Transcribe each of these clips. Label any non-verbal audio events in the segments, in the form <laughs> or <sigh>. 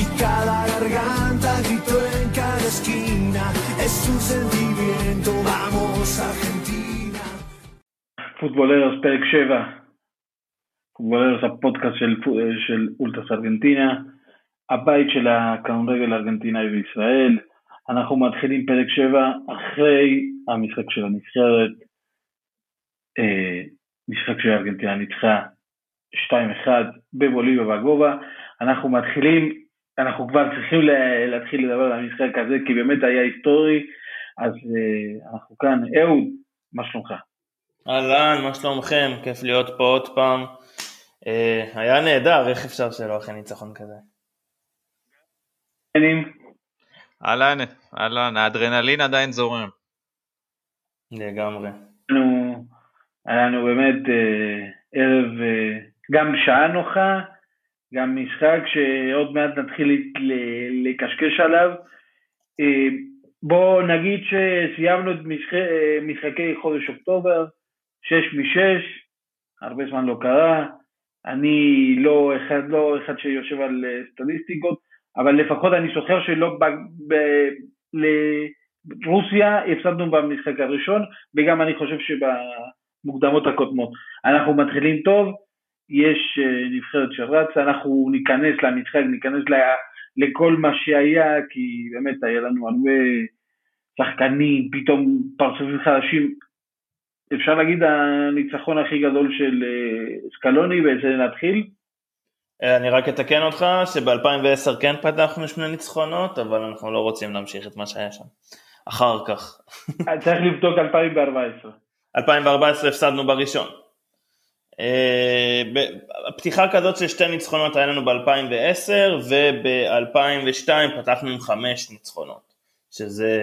y cada garganta gritó en cada esquina. Es un sentimiento, vamos Argentina. פוטבולרס, פרק 7. פוטבולרס, הפודקאסט של, של אולטרס ארגנטינה, הבית של הכדורגל הארגנטינאי בישראל. אנחנו מתחילים פרק 7 אחרי המשחק של הנבחרת. משחק שארגנטינה ניצחה 2-1 בבוליביה בגובה. אנחנו מתחילים, אנחנו כבר צריכים להתחיל לדבר על המשחק הזה, כי באמת היה היסטורי, אז uh, אנחנו כאן. אהוד, מה שלומך? אהלן, מה שלומכם? כיף להיות פה עוד פעם. Uh, היה נהדר, איך אפשר שלא אחרי ניצחון כזה? אהלן, אהלן, האדרנלין עדיין זורם. לגמרי. היה לנו באמת uh, ערב, גם שעה נוחה, גם משחק שעוד מעט נתחיל לקשקש עליו. אה, בואו נגיד שסיימנו את אה, משחקי חודש אוקטובר, 6 מ-6, הרבה זמן לא קרה. אני לא אחד, לא אחד שיושב על אה, סטטיסטיקות, אבל לפחות אני זוכר שלא ב, ב, לרוסיה הפסדנו במשחק הראשון, וגם אני חושב שבמוקדמות הקודמות. אנחנו מתחילים טוב, יש אה, נבחרת שרצה, אנחנו ניכנס למשחק, ניכנס לכל מה שהיה, כי באמת היה לנו הרבה שחקנים, פתאום פרצופים חדשים. אפשר להגיד הניצחון הכי גדול של אה, סקלוני, ואיזה נתחיל? אה, אני רק אתקן אותך שב-2010 כן פתחנו שני ניצחונות, אבל אנחנו לא רוצים להמשיך את מה שהיה שם. אחר כך. צריך לבדוק 2014. 2014 הפסדנו בראשון. אה, פתיחה כזאת של שתי ניצחונות היה לנו ב-2010 וב-2002 פתחנו עם חמש ניצחונות, שזה...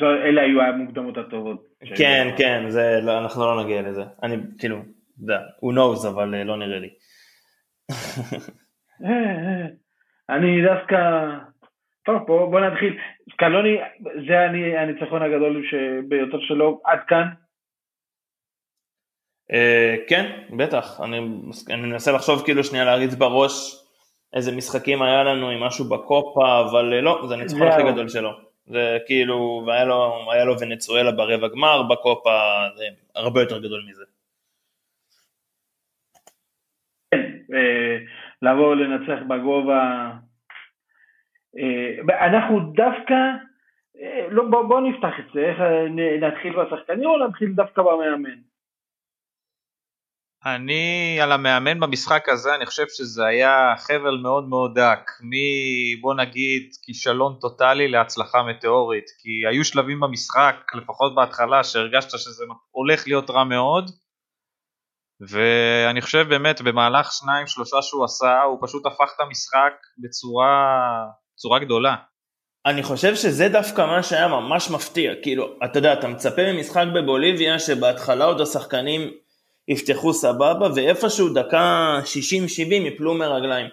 אלה היו המוקדמות הטובות. כן, כן, זה, לא, אנחנו לא נגיע לזה. אני כאילו, יודע, הוא knows אבל אה, לא נראה לי. אה, אני דווקא... טוב, בוא, בוא נתחיל. קלוני, זה הניצחון הגדול ביותר שלו עד כאן. אה, כן, בטח, אני, אני מנסה לחשוב כאילו שנייה להריץ בראש איזה משחקים היה לנו עם משהו בקופה, אבל אה, לא, זה הניצחון הכי גדול שלו. זה כאילו, והיה לו, היה לו ונצואלה ברבע גמר בקופה, זה הרבה יותר גדול מזה. כן, אה, לבוא לנצח בגובה, אנחנו דווקא, לא, בוא, בוא נפתח את זה, נתחיל בשחקנים או נתחיל דווקא במאמן? אני על המאמן במשחק הזה, אני חושב שזה היה חבל מאוד מאוד דק, מבוא נגיד כישלון טוטאלי להצלחה מטאורית, כי היו שלבים במשחק, לפחות בהתחלה, שהרגשת שזה הולך להיות רע מאוד, ואני חושב באמת במהלך שניים שלושה שהוא עשה, הוא פשוט הפך את המשחק בצורה, בצורה גדולה. אני חושב שזה דווקא מה שהיה ממש מפתיע, כאילו, אתה יודע, אתה מצפה ממשחק בבוליביה שבהתחלה עוד השחקנים יפתחו סבבה, ואיפשהו דקה 60-70 יפלו מרגליים.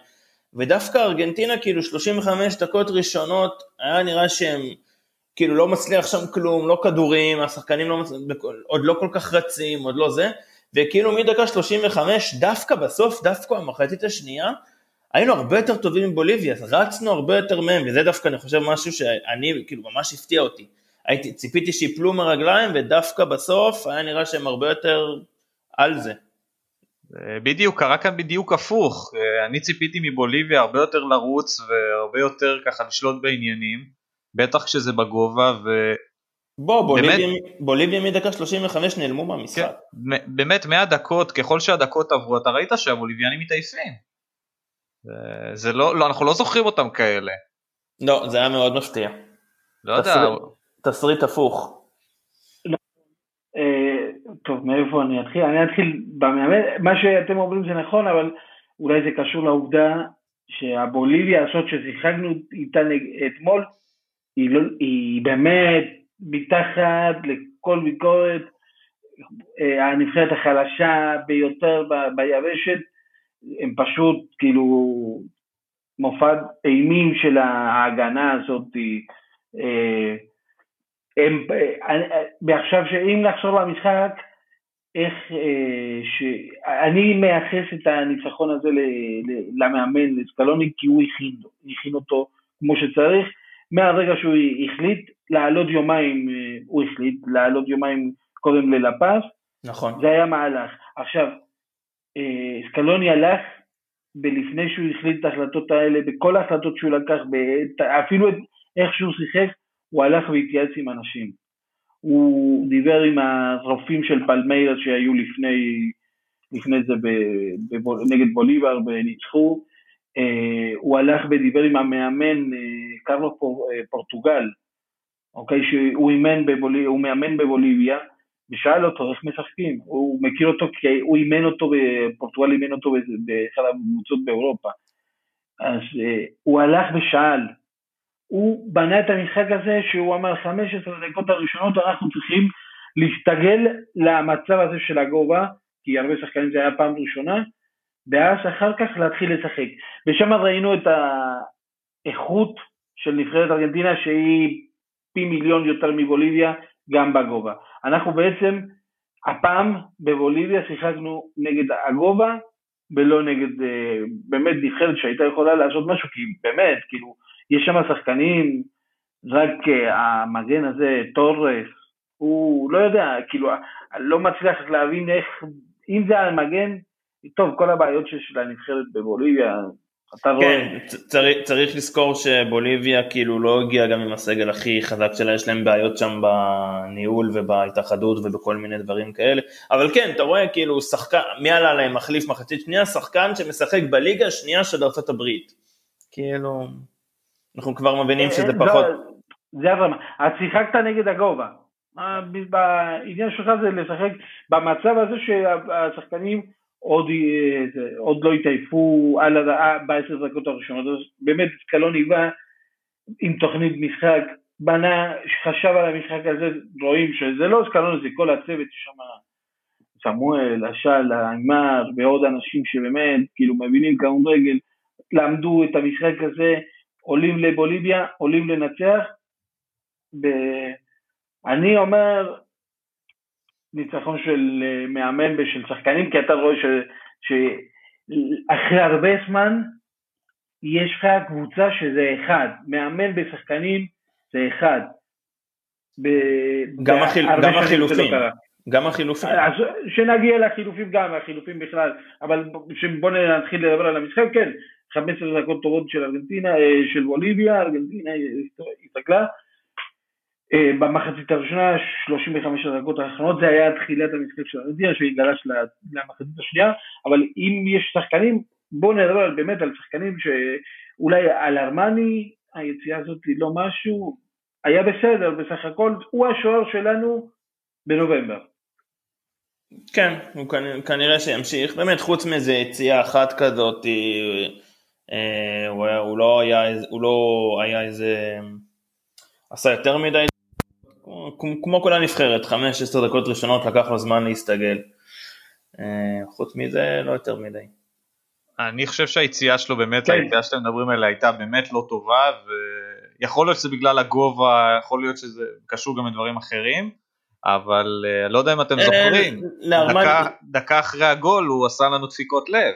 ודווקא ארגנטינה, כאילו 35 דקות ראשונות, היה נראה שהם כאילו לא מצליח שם כלום, לא כדורים, השחקנים לא מצ... עוד לא כל כך רצים, עוד לא זה, וכאילו מדקה 35, דווקא בסוף, דווקא במחצית השנייה, היינו הרבה יותר טובים מבוליביה, רצנו הרבה יותר מהם, וזה דווקא אני חושב משהו שאני, כאילו ממש הפתיע אותי. הייתי, ציפיתי שיפלו מרגליים, ודווקא בסוף היה נראה שהם הרבה יותר על זה. בדיוק, קרה כאן בדיוק הפוך. אני ציפיתי מבוליביה הרבה יותר לרוץ והרבה יותר ככה לשלוט בעניינים, בטח כשזה בגובה ו... בוא, בוליביה, באמת, בוליביה מדקה 35 נעלמו מהמשחק. כן, באמת מהדקות, ככל שהדקות עברו, אתה ראית שהבוליביאנים מתעייפים. זה לא, לא, אנחנו לא זוכרים אותם כאלה. לא, זה היה מאוד מפתיע. לא יודע. תסריט הפוך. טוב, מאיפה אני אתחיל? אני אתחיל במאמן, מה שאתם אומרים זה נכון, אבל אולי זה קשור לעובדה שהבוליביה הזאת ששיחקנו איתה אתמול, היא, לא, היא באמת מתחת לכל ביקורת, אה, הנבחרת החלשה ביותר ב, ביבשת, הם פשוט כאילו מופע אימים של ההגנה הזאת, אה, הם, ועכשיו שאם נחזור למשחק, איך, אה, ש... אני מייחס את הניצחון הזה. למאמן, לסקלוני, כי הוא הכין, הכין אותו כמו שצריך. מהרגע שהוא החליט לעלות יומיים, אה, הוא החליט לעלות יומיים קודם ללפס, נכון. זה היה מהלך. עכשיו, אה, סקלוני הלך ולפני שהוא החליט את ההחלטות האלה, בכל ההחלטות שהוא לקח, אפילו איך שהוא שיחק, הוא הלך והתייעץ עם אנשים. הוא דיבר עם הרופאים של פלמיירה שהיו לפני, לפני זה ב, ב, נגד בוליבר וניצחו. אה, הוא הלך ודיבר עם המאמן אה, קרלו אה, פורטוגל, אוקיי, שהוא אימן בבולי, הוא מאמן בבוליביה, ושאל אותו איך משחקים, הוא מכיר אותו כי הוא אימן אותו, פורטוגל אימן אותו באחד הקבוצות באירופה. אז הוא הלך ושאל, הוא בנה את המשחק הזה שהוא אמר 15 דקות הראשונות אנחנו צריכים להסתגל למצב הזה של הגובה, כי הרבה שחקנים זה היה פעם ראשונה, ואז אחר כך להתחיל לשחק. ושם ראינו את האיכות של נבחרת ארגנטינה שהיא פי מיליון יותר מבוליביה גם בגובה. אנחנו בעצם הפעם בבוליביה שיחקנו נגד הגובה ולא נגד אה, באמת נבחרת שהייתה יכולה לעשות משהו, כי באמת, כאילו, יש שם שחקנים, רק אה, המגן הזה, טורס, הוא לא יודע, כאילו, לא מצליח להבין איך, אם זה המגן, טוב, כל הבעיות שיש לנבחרת בבוליביה. כן, צריך, צריך לזכור שבוליביה כאילו לא הגיעה גם עם הסגל הכי חזק שלה, יש להם בעיות שם בניהול ובהתאחדות ובכל מיני דברים כאלה, אבל כן, אתה רואה כאילו שחקן, מי עלה להם מחליף מחצית שנייה? שחקן שמשחק בליגה השנייה של ארצות הברית. כאילו... אנחנו כבר מבינים אה, שזה לא, פחות... זה הרמה. אז שיחקת נגד הגובה. העניין שלך זה לשחק במצב הזה שהשחקנים עוד, אה, עוד לא התעייפו על ה... בעשר דקות הראשונות. אז באמת קלוני בא עם תוכנית משחק, בנה, חשב על המשחק הזה, רואים שזה לא סקלוני, זה כל הצוות שם, סמואל, אשל, איימר ועוד אנשים שבאמת כאילו מבינים כדורגל, למדו את המשחק הזה, עולים לבוליביה, עולים לנצח. אני אומר ניצחון של אה, מאמן ושל שחקנים, כי אתה רואה ש, שאחרי הרבה זמן יש לך קבוצה שזה אחד, מאמן בשחקנים זה אחד. ב... גם, החיל... גם החילופים. גם החילופים. אז שנגיע לחילופים גם, החילופים בכלל, אבל בואו נתחיל לדבר על המשחק, כן, 15 דקות טובות של ארגנטינה, אה, של בוליביה, ארגנטינה הסתכלה. אה, במחצית הראשונה, 35 דקות האחרונות, זה היה תחילת המשחק של ארגנטינה, שהיא גלש למחצית השנייה, אבל אם יש שחקנים, בואו נדבר באמת על שחקנים שאולי על ארמני, היציאה הזאת היא לא משהו, היה בסדר בסך הכל, הוא השוער שלנו בנובמבר. כן, הוא כנראה שימשיך, באמת חוץ מאיזה יציאה אחת כזאת, אה, הוא, היה, הוא, לא היה, הוא לא היה איזה, עשה יותר מדי, כמו, כמו כל הנבחרת, 15 דקות ראשונות לקח לו זמן להסתגל. אה, חוץ מזה, לא יותר מדי. אני חושב שהיציאה שלו באמת, כן. היציאה שאתם מדברים עליה הייתה באמת לא טובה, ויכול להיות שזה בגלל הגובה, יכול להיות שזה קשור גם לדברים אחרים, אבל אה, לא יודע אם אתם זוכרים, דקה, דקה אחרי הגול הוא עשה לנו דפיקות לב.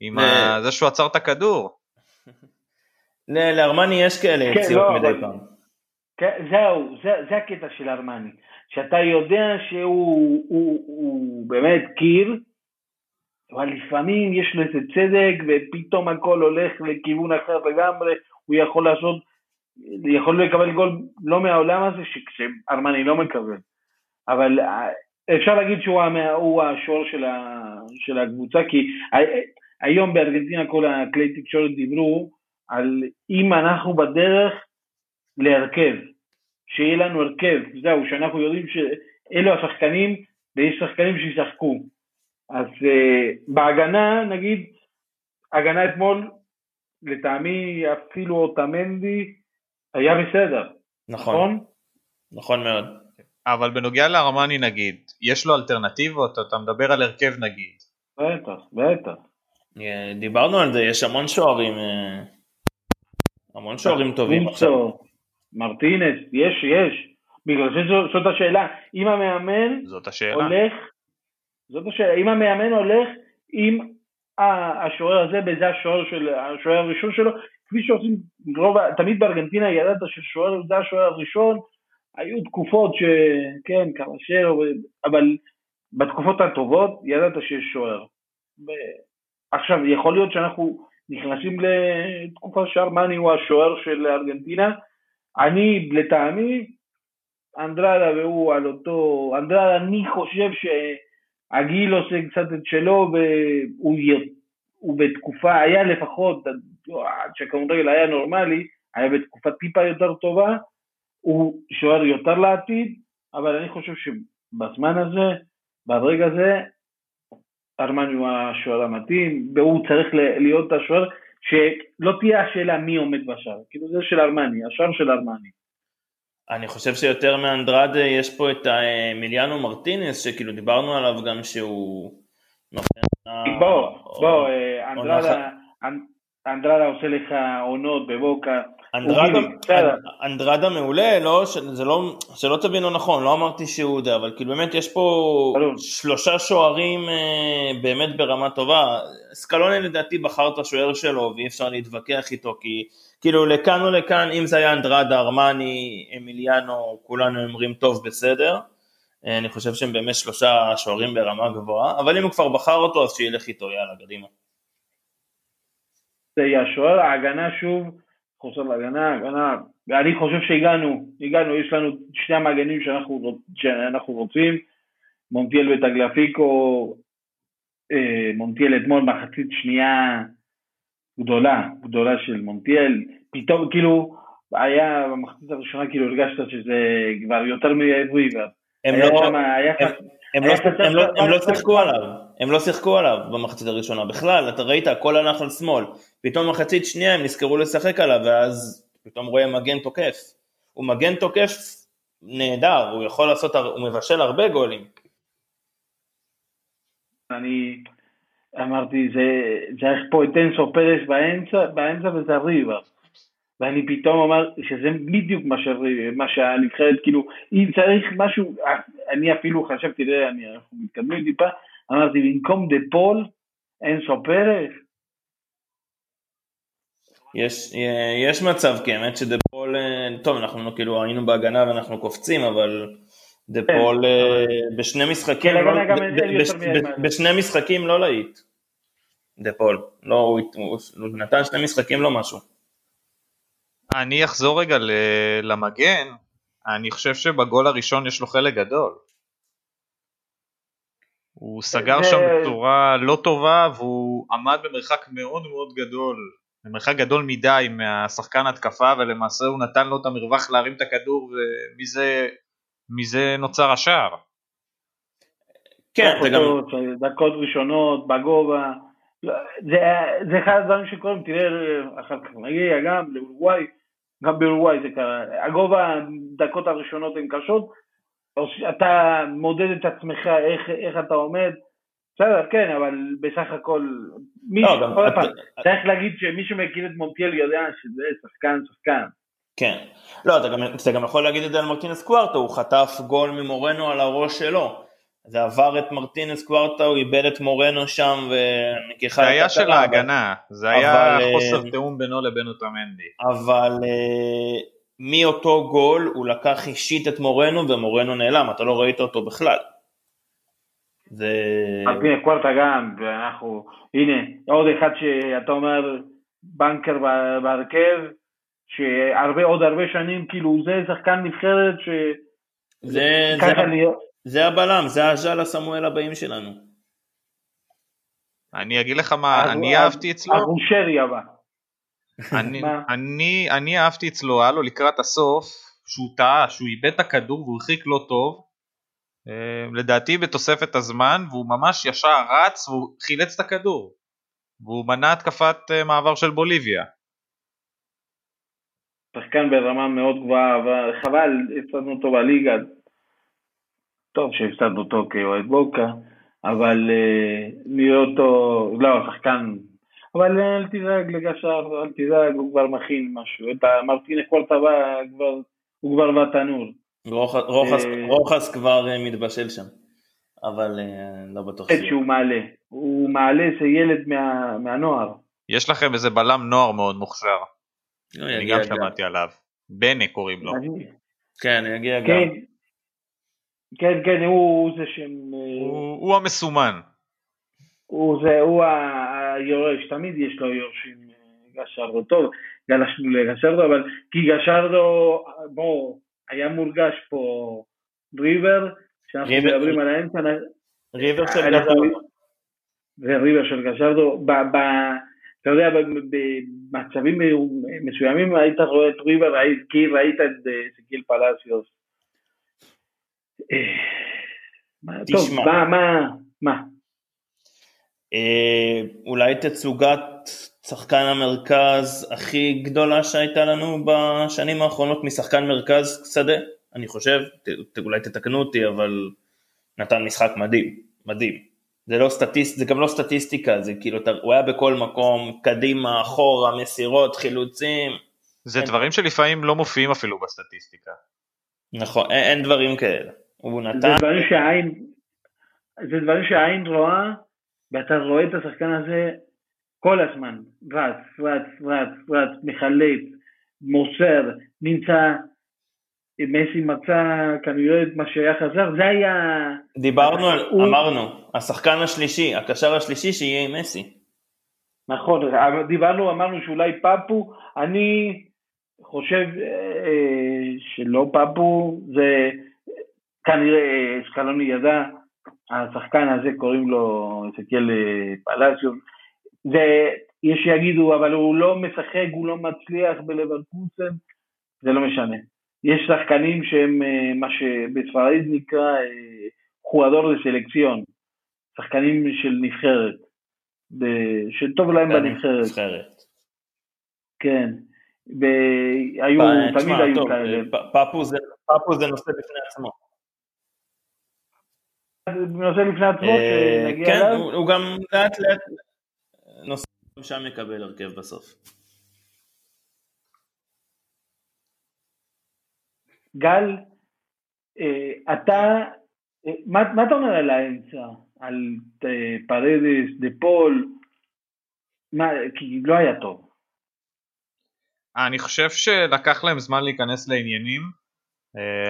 עם. זה שהוא עצר את הכדור. לארמני יש כאלה כן, יציאות לא, מדי פעם. כן, זהו, זה, זה הקטע של ארמני, שאתה יודע שהוא הוא, הוא באמת קיר, אבל לפעמים יש לו איזה צדק ופתאום הכל הולך לכיוון אחר לגמרי, הוא יכול לעשות, יכול לקבל גול לא מהעולם הזה שארמני לא מקבל, אבל אה, אפשר להגיד שהוא השוער של, של הקבוצה, כי היום בארגנטינה כל הכלי תקשורת דיברו על אם אנחנו בדרך להרכב, שיהיה לנו הרכב, זהו, שאנחנו יודעים שאלו השחקנים ויש שחקנים שישחקו. אז uh, בהגנה, נגיד, הגנה אתמול, לטעמי אפילו אוטמנדי היה בסדר, נכון? נכון, נכון מאוד. אבל בנוגע לארמני נגיד, יש לו אלטרנטיבות? אתה מדבר על הרכב נגיד. בטח, בטח. דיברנו על זה, יש המון שוערים, אה, המון שוערים טובים עכשיו. מרטינס, יש, יש. בגלל זה זאת השאלה, אם המאמן זאת השאלה. הולך זאת השאלה, אם המאמן הולך עם השוער הזה, וזה השוער, של, השוער הראשון שלו, כפי שעושים רוב, תמיד בארגנטינה ידעת ששוער זה השוער הראשון, היו תקופות שכן, קרשרו, אבל בתקופות הטובות ידעת שיש שוער. עכשיו, יכול להיות שאנחנו נכנסים לתקופה שארמני הוא השוער של ארגנטינה. אני, לטעמי, אנדרדה והוא על אותו, אנדרדה אני חושב שהגיל עושה קצת את שלו והוא הוא בתקופה, היה לפחות, עד שהכדורגל היה נורמלי, היה בתקופה טיפה יותר טובה, הוא שוער יותר לעתיד, אבל אני חושב שבזמן הזה, ברגע הזה, ארמני הוא השוער המתאים, והוא צריך להיות השוער שלא תהיה השאלה מי עומד בשער, כאילו זה של ארמני, השער של ארמני. אני חושב שיותר מאנדרד יש פה את מיליאנו מרטינס, שכאילו דיברנו עליו גם שהוא נותן... בוא, בוא, אנדרדה, אנדרדה עושה לך עונות בבוקה, אנדרדה מעולה, לא, זה לא, שלא תבינו נכון, לא אמרתי שהוא זה, אבל כאילו באמת יש פה שלושה שוערים אה, באמת ברמה טובה. סקלוני לדעתי בחר את השוער שלו ואי אפשר להתווכח איתו, כי כאילו לכאן או לכאן, אם זה היה אנדרדה, ארמני, אמיליאנו, כולנו אומרים טוב בסדר. אה, אני חושב שהם באמת שלושה שוערים ברמה גבוהה, אבל אם הוא כבר בחר אותו אז שילך איתו, יאללה, קדימה. זה יהיה השוער, ההגנה שוב, חוסר להגנה, הגנה, ואני חושב שהגענו, הגענו, יש לנו שני המגנים שאנחנו, שאנחנו רוצים, מונטיאל וטגלפיקו, אה, מונטיאל אתמול מחצית שנייה גדולה, גדולה של מונטיאל, פתאום כאילו היה במחצית הראשונה כאילו הרגשת שזה כבר יותר מעברי, הם לא, שם, היה הם, הם, לא, הם, לא, הם לא שיחקו עליו, הם לא שיחקו עליו במחצית הראשונה. בכלל, אתה ראית הכל הלך על שמאל, פתאום מחצית שנייה הם נזכרו לשחק עליו ואז פתאום רואה מגן תוקף, הוא מגן תוקף נהדר, הוא יכול לעשות, הוא מבשל הרבה גולים. אני אמרתי, זה, איך פה את אינסו פרס באמצע, באמצע וזה ריבה. ואני פתאום אמר שזה בדיוק מה, ש... מה שהנבחרת, כאילו, אם צריך משהו, אני אפילו חשבתי, תראה, אנחנו מתקדמים טיפה, אמרתי, במקום דה פול, אנסו פרס. יש, יש מצב, כי האמת שדה פול, טוב, אנחנו כאילו היינו בהגנה ואנחנו קופצים, אבל דה כן. פול אה, בשני משחקים, כן, לא, בשני משחקים לא להיט, דה פול, לא, הוא, הוא נתן שני משחקים לא משהו. אני אחזור רגע למגן, אני חושב שבגול הראשון יש לו חלק גדול. הוא סגר שם בצורה לא טובה והוא עמד במרחק מאוד מאוד גדול, במרחק גדול מדי מהשחקן התקפה ולמעשה הוא נתן לו את המרווח להרים את הכדור ומזה נוצר השער. כן, זה גם... דקות ראשונות, בגובה, זה, זה אחד הדברים שקורים, תראה אחר כך נגיע גם לאורוגוואי, גם באורוגוואי זה קרה, הגובה, הדקות הראשונות הן קשות, אתה מודד את עצמך איך, איך אתה עומד, בסדר, כן, אבל בסך הכל, מי, לא, גם, פעם, אתה... צריך להגיד שמי שמכיר את מונטיאל יודע שזה שחקן, שחקן. כן, לא, אתה גם, אתה גם יכול להגיד את זה על מרטינס קווארטו, הוא חטף גול ממורנו על הראש שלו. זה עבר את מרטינס קווארטה, הוא איבד את מורנו שם ונקיחה זה היה של ההגנה, זה היה אה, חוסר תיאום בינו לבין אותמנדי. אבל אה, מאותו גול הוא לקח אישית את מורנו ומורנו נעלם, אתה לא ראית אותו בכלל. זה... על פי קווארטה גם, ואנחנו, הנה, עוד אחד שאתה אומר בנקר בהרכב, שהרבה, עוד הרבה שנים, כאילו זה שחקן נבחרת ש... זה, זה, זה הבלם, זה הז'אלה סמואל הבאים שלנו. אני אגיד לך מה, אני אהבתי אצלו. הגושרי הבא. אני, אני, אני אהבתי אצלו, היה לו לקראת הסוף, שהוא טעה, שהוא איבד את הכדור והוא הרחיק לא טוב, לדעתי בתוספת הזמן, והוא ממש ישר רץ והוא חילץ את הכדור, והוא מנע התקפת אה, מעבר של בוליביה. שחקן ברמה מאוד גבוהה, וחבל, הפסדנו אותו בליגה, טוב שהפסדנו אותו כאוהד בוקה, אבל אה, נראה אותו, לא, שחקן, אבל אל תדאג לגשר, אל תדאג, הוא כבר מכין משהו, את המרטינה כל טבע כבר, הוא כבר בתנור. רוחס, אה, רוחס כבר אה, מתבשל שם. אבל אה, לא בטוח שיהיה. שהוא מעלה. הוא מעלה איזה ילד מה- מהנוער. יש לכם איזה בלם נוער מאוד מוכשר, הוא אני גם שמעתי עליו. בנה קוראים לו. אני- כן, יגיע גם. כן, כן, כן, הוא הוא זה שהם... הוא הוא המסומן. הוא זה, הוא היורש, תמיד יש לו יורשים גשרדו. טוב, גלשנו לגשרדו, אבל כי גשרדו, בוא, היה מורגש פה ריבר, כשאנחנו ריבר- מדברים על האמצע, ריבר של גז'ארדו. זה ריבר של ב, אתה יודע, במצבים מסוימים היית רואה את ריבר, כי ראית את אה, אקסקיאל פלאסיוס. אה, טוב, מה, מה? אה, אולי תצוגת שחקן המרכז הכי גדולה שהייתה לנו בשנים האחרונות משחקן מרכז שדה, אני חושב, ת, ת, אולי תתקנו אותי, אבל נתן משחק מדהים, מדהים. זה לא סטטיסט, זה גם לא סטטיסטיקה, זה כאילו, הוא היה בכל מקום, קדימה, אחורה, מסירות, חילוצים, זה אין- דברים שלפעמים לא מופיעים אפילו בסטטיסטיקה. נכון, אין, אין דברים כאלה. הוא זה נתן, דברים שהעין, זה דברים שהעין רואה, ואתה רואה את השחקן הזה כל הזמן, רץ, רץ, רץ, רץ, מחלץ, מוסר, נמצא, מסי מצא כנראה את מה שהיה חזר, זה היה, דיברנו, על, הוא- אמרנו, השחקן השלישי, הקשר השלישי שיהיה עם מסי. נכון, דיברנו, אמרנו שאולי פאפו, אני חושב אה, שלא פאפו, זה כנראה סקלוני ידע, השחקן הזה קוראים לו אסקיאל אה, פלסיו, זה, יש שיגידו, אבל הוא לא משחק, הוא לא מצליח בלברקוסן, זה לא משנה. יש שחקנים שהם אה, מה שבספרדית נקרא אה, חואדור לסלקציון, שחקנים של נבחרת. שטוב להם בנבחרת, נבחרת. כן. והיו, אה, תמיד היו כאלה. פאפו זה- נושא בפני עצמו. נושא לפני עצמו, שנגיע כן, אליו. הוא הוא גם לאט לאט נושא שם יקבל הרכב בסוף. גל, אה, אתה, אה, מה מה אתה אומר על האמצע? על אה, פרדס, דה פול? מה, כי לא היה טוב. אני חושב שלקח להם זמן להיכנס לעניינים.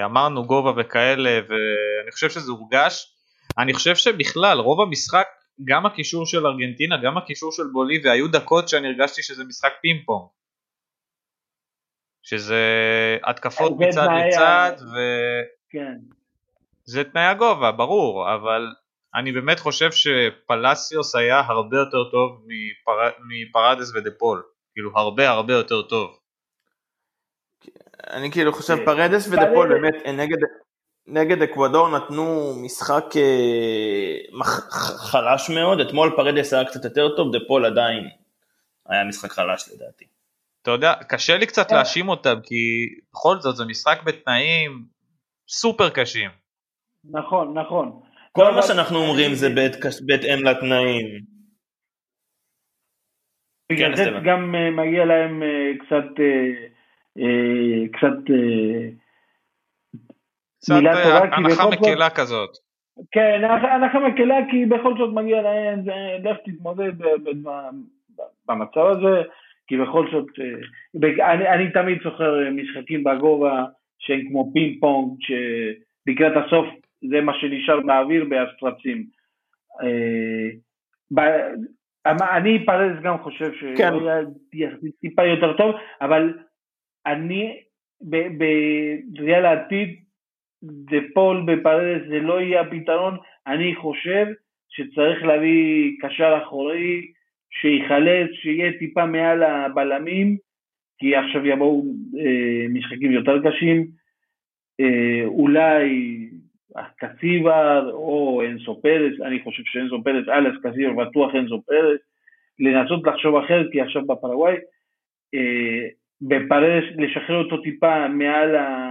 אמרנו גובה וכאלה, ואני חושב שזה הורגש. אני חושב שבכלל, רוב המשחק, גם הקישור של ארגנטינה, גם הקישור של בוליביה, היו דקות שאני הרגשתי שזה משחק פינג פונג. שזה התקפות זה מצד לצד, כן. וזה תנאי הגובה, ברור, אבל אני באמת חושב שפלאסיוס היה הרבה יותר טוב מפר... מפרדס ודה פול. כאילו, הרבה הרבה יותר טוב. אני כאילו חושב אה, פרדס פרדס- ודפול באמת אה, נגד, נגד אקוודור נתנו משחק אה, חלש מאוד, אתמול פרדס היה קצת יותר טוב, דפול עדיין היה משחק חלש לדעתי. אתה יודע, קשה לי קצת אה. להאשים אותם, כי בכל זאת זה משחק בתנאים סופר קשים. נכון, נכון. כל מה שאנחנו אומרים זה בהתאם לתנאים. בגלל כן, זה. גם אה, מגיע להם אה, קצת, קצת, קצת מילה אה, טובה, כי הנחה בכל זאת- מקלה כזאת. כן, הנחה מקלה, כי בכל זאת מגיע להם, זה- לך תתמודד ב- במצב הזה, כי בכל זאת, אה, אני, אני תמיד זוכר אה, משחקים בגובה שהם כמו פינג פונג, שלקראת הסוף זה מה שנשאר באוויר בהפרצים. אה, ב- אמ- אני פרס גם חושב כן. שהוא היה יחסית טיפה יותר טוב, אבל אני, בראייה לעתיד, דה פול בפרדס זה לא יהיה הפתרון, אני חושב שצריך להביא קשר אחורי, שיחלץ, שיהיה טיפה מעל הבלמים, כי עכשיו יבואו אה, משחקים יותר קשים, אה, אולי קציבר או אנסו פרס, אני חושב שאנסו פרס, אלס קציבר בטוח אנסו פרס, לנסות לחשוב אחרת, כי עכשיו בפרגוואי, אה, בפרס לשחרר אותו טיפה מעל ה...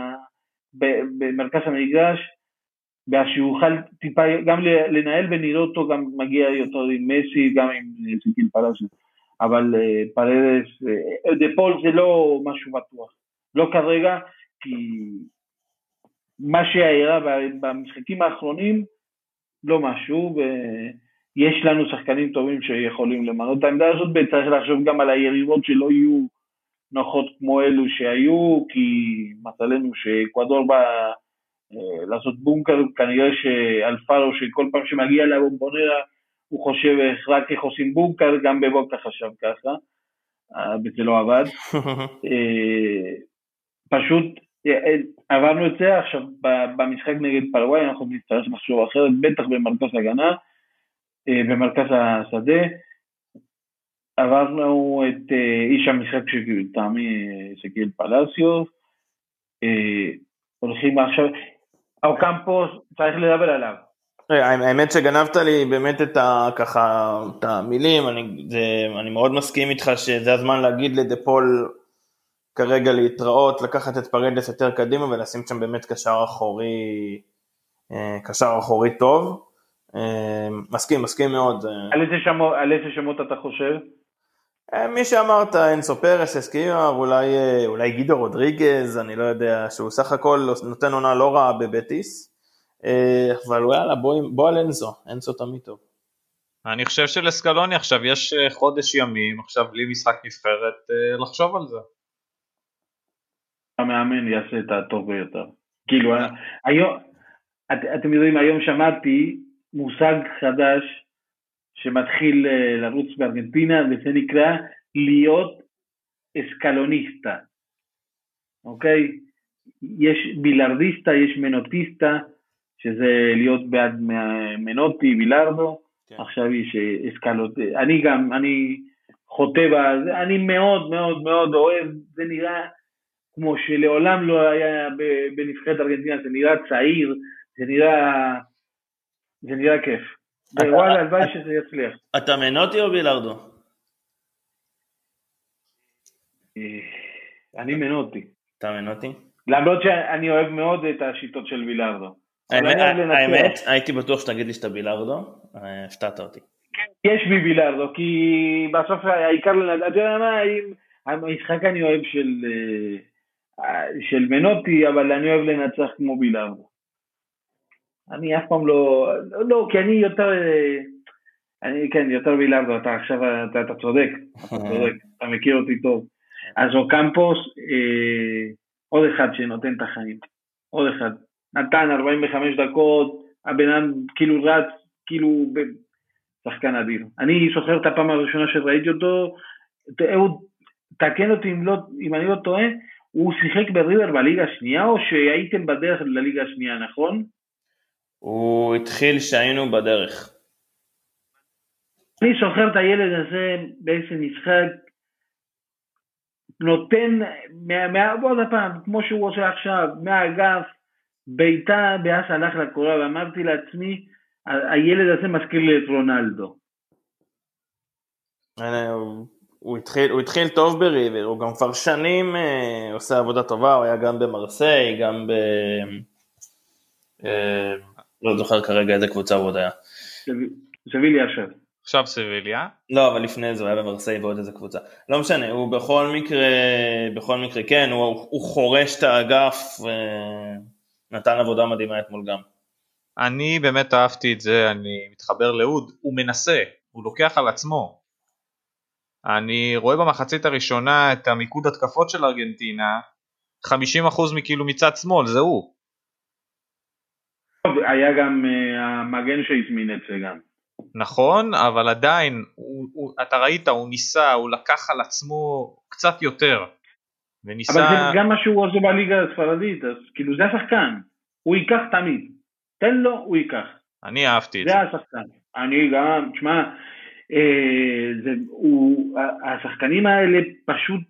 במרכז המגרש, ואז שיוכל טיפה גם לנהל ונראה אותו גם מגיע יותר עם מסי, גם עם סיטיל פלאסי. אבל אה, פרדס, אה, דה פול זה לא משהו בטוח. לא כרגע, כי מה שהיה במשחקים האחרונים, לא משהו, ויש לנו שחקנים טובים שיכולים למנות את העמדה הזאת, וצריך לחשוב גם על היריבות שלא יהיו נוחות כמו אלו שהיו, כי מזלנו שאקוודור בא אה, לעשות בונקר, כנראה שאלפרו שכל פעם שמגיע לבומבונרה הוא חושב רק איך עושים בונקר, גם בבוקה חשב ככה, אה, וזה לא עבד. <laughs> אה, פשוט אה, אה, עברנו את זה עכשיו במשחק נגד פרוואי, אנחנו נצטרך לחשוב אחרת, בטח במרכז הגנה, אה, במרכז השדה. עברנו את אה, איש המשחק שלטעמי אה, שקיל פלסיו, אה, הולכים עכשיו, אוקמפוס, צריך לדבר עליו. אה, האמת שגנבת לי באמת את ה... ככה, את המילים, אני, זה, אני מאוד מסכים איתך שזה הזמן להגיד לדפול כרגע להתראות, לקחת את פרדס יותר קדימה ולשים שם באמת קשר אחורי, אה, קשר אחורי טוב. אה, מסכים, מסכים מאוד. אה, על איזה שמות, על איזה שמות אתה חושב? אה, מי שאמרת, אינסו פרס, אסקימר, אולי, אה, אולי גידו רודריגז, אני לא יודע, שהוא סך הכל נותן עונה לא רעה בבטיס, אה, אבל יאללה, בוא, בוא על אנסו, אנסו תמיד טוב. אני חושב שלסקלוני עכשיו יש חודש ימים, עכשיו בלי משחק נבחרת, לחשוב על זה. המאמן יעשה את הטוב ביותר. כאילו, היום, את, אתם יודעים, היום שמעתי מושג חדש שמתחיל אה, לרוץ בארגנטינה, וזה נקרא להיות אסקלוניסטה, אוקיי? יש בילארדיסטה, יש מנוטיסטה, שזה להיות בעד מנוטי, בילארדו, כן. עכשיו יש אה, אסקלות, אני גם, אני חוטא בזה, אני מאוד מאוד מאוד אוהב, זה נראה כמו שלעולם לא היה בנבחרת ארגנטינה, זה נראה צעיר, זה נראה, זה נראה כיף. וואלה, הלוואי שזה יצליח. אתה מנוטי או בילארדו? אה, אני מנוטי. אתה מנוטי? למרות שאני אוהב מאוד את השיטות של וילארדו. אבל האמת, הייתי בטוח שתגיד לי שאתה בילארדו, אה, הפתעת אותי. יש בי בילארדו, כי בסוף העיקר אתה יודע מה, המשחק אני אוהב אה, של מנוטי, אבל אני אוהב לנצח כמו בילארדו. אני אף פעם לא, לא, כי אני יותר, אה, אני, כן, יותר בילארדו, אתה עכשיו, אתה, אתה צודק, אתה צודק, אתה מכיר אותי טוב. אז אוקמפוס, אה, עוד אחד שנותן את החיים, עוד אחד. נתן 45 דקות, הבן אדם כאילו רץ, כאילו, ב- שחקן אדיר. אני זוכר את הפעם הראשונה שראיתי אותו, אהוד, תקן אותי אם, לא, אם אני לא טועה, הוא שיחק בריבר בליגה השנייה, או שהייתם בדרך לליגה השנייה, נכון? הוא התחיל שהיינו בדרך. אני זוכר את הילד הזה באיזה משחק, נותן, מה, מה, עוד פעם, כמו שהוא עושה עכשיו, מהאגף, בעיטה, ואז הלך לקורה, ואמרתי לעצמי, הילד הזה מזכיר לי את רונלדו. הוא התחיל, הוא התחיל טוב בריבר, הוא גם כבר שנים אה, עושה עבודה טובה, הוא היה גם במרסיי, גם ב... אה, לא זוכר כרגע איזה קבוצה הוא עוד היה. סביליה עכשיו. עכשיו סביליה. לא, אבל לפני זה הוא היה במרסיי ועוד איזה קבוצה. לא משנה, הוא בכל מקרה, בכל מקרה כן, הוא, הוא חורש את האגף, ונתן עבודה מדהימה אתמול גם. אני באמת אהבתי את זה, אני מתחבר לאוד, הוא מנסה, הוא לוקח על עצמו. אני רואה במחצית הראשונה את המיקוד התקפות של ארגנטינה, 50% מכאילו מצד שמאל, זה הוא. היה גם uh, המגן שהזמין את זה גם. נכון, אבל עדיין, הוא, הוא, אתה ראית, הוא ניסה, הוא לקח על עצמו קצת יותר. וניסה... אבל זה גם מה שהוא עושה בליגה הספרדית, אז כאילו זה השחקן, הוא ייקח תמיד. תן לו, הוא ייקח. אני אהבתי את זה. זה השחקן. אני גם, תשמע, אה, זה, הוא, השחקנים האלה פשוט,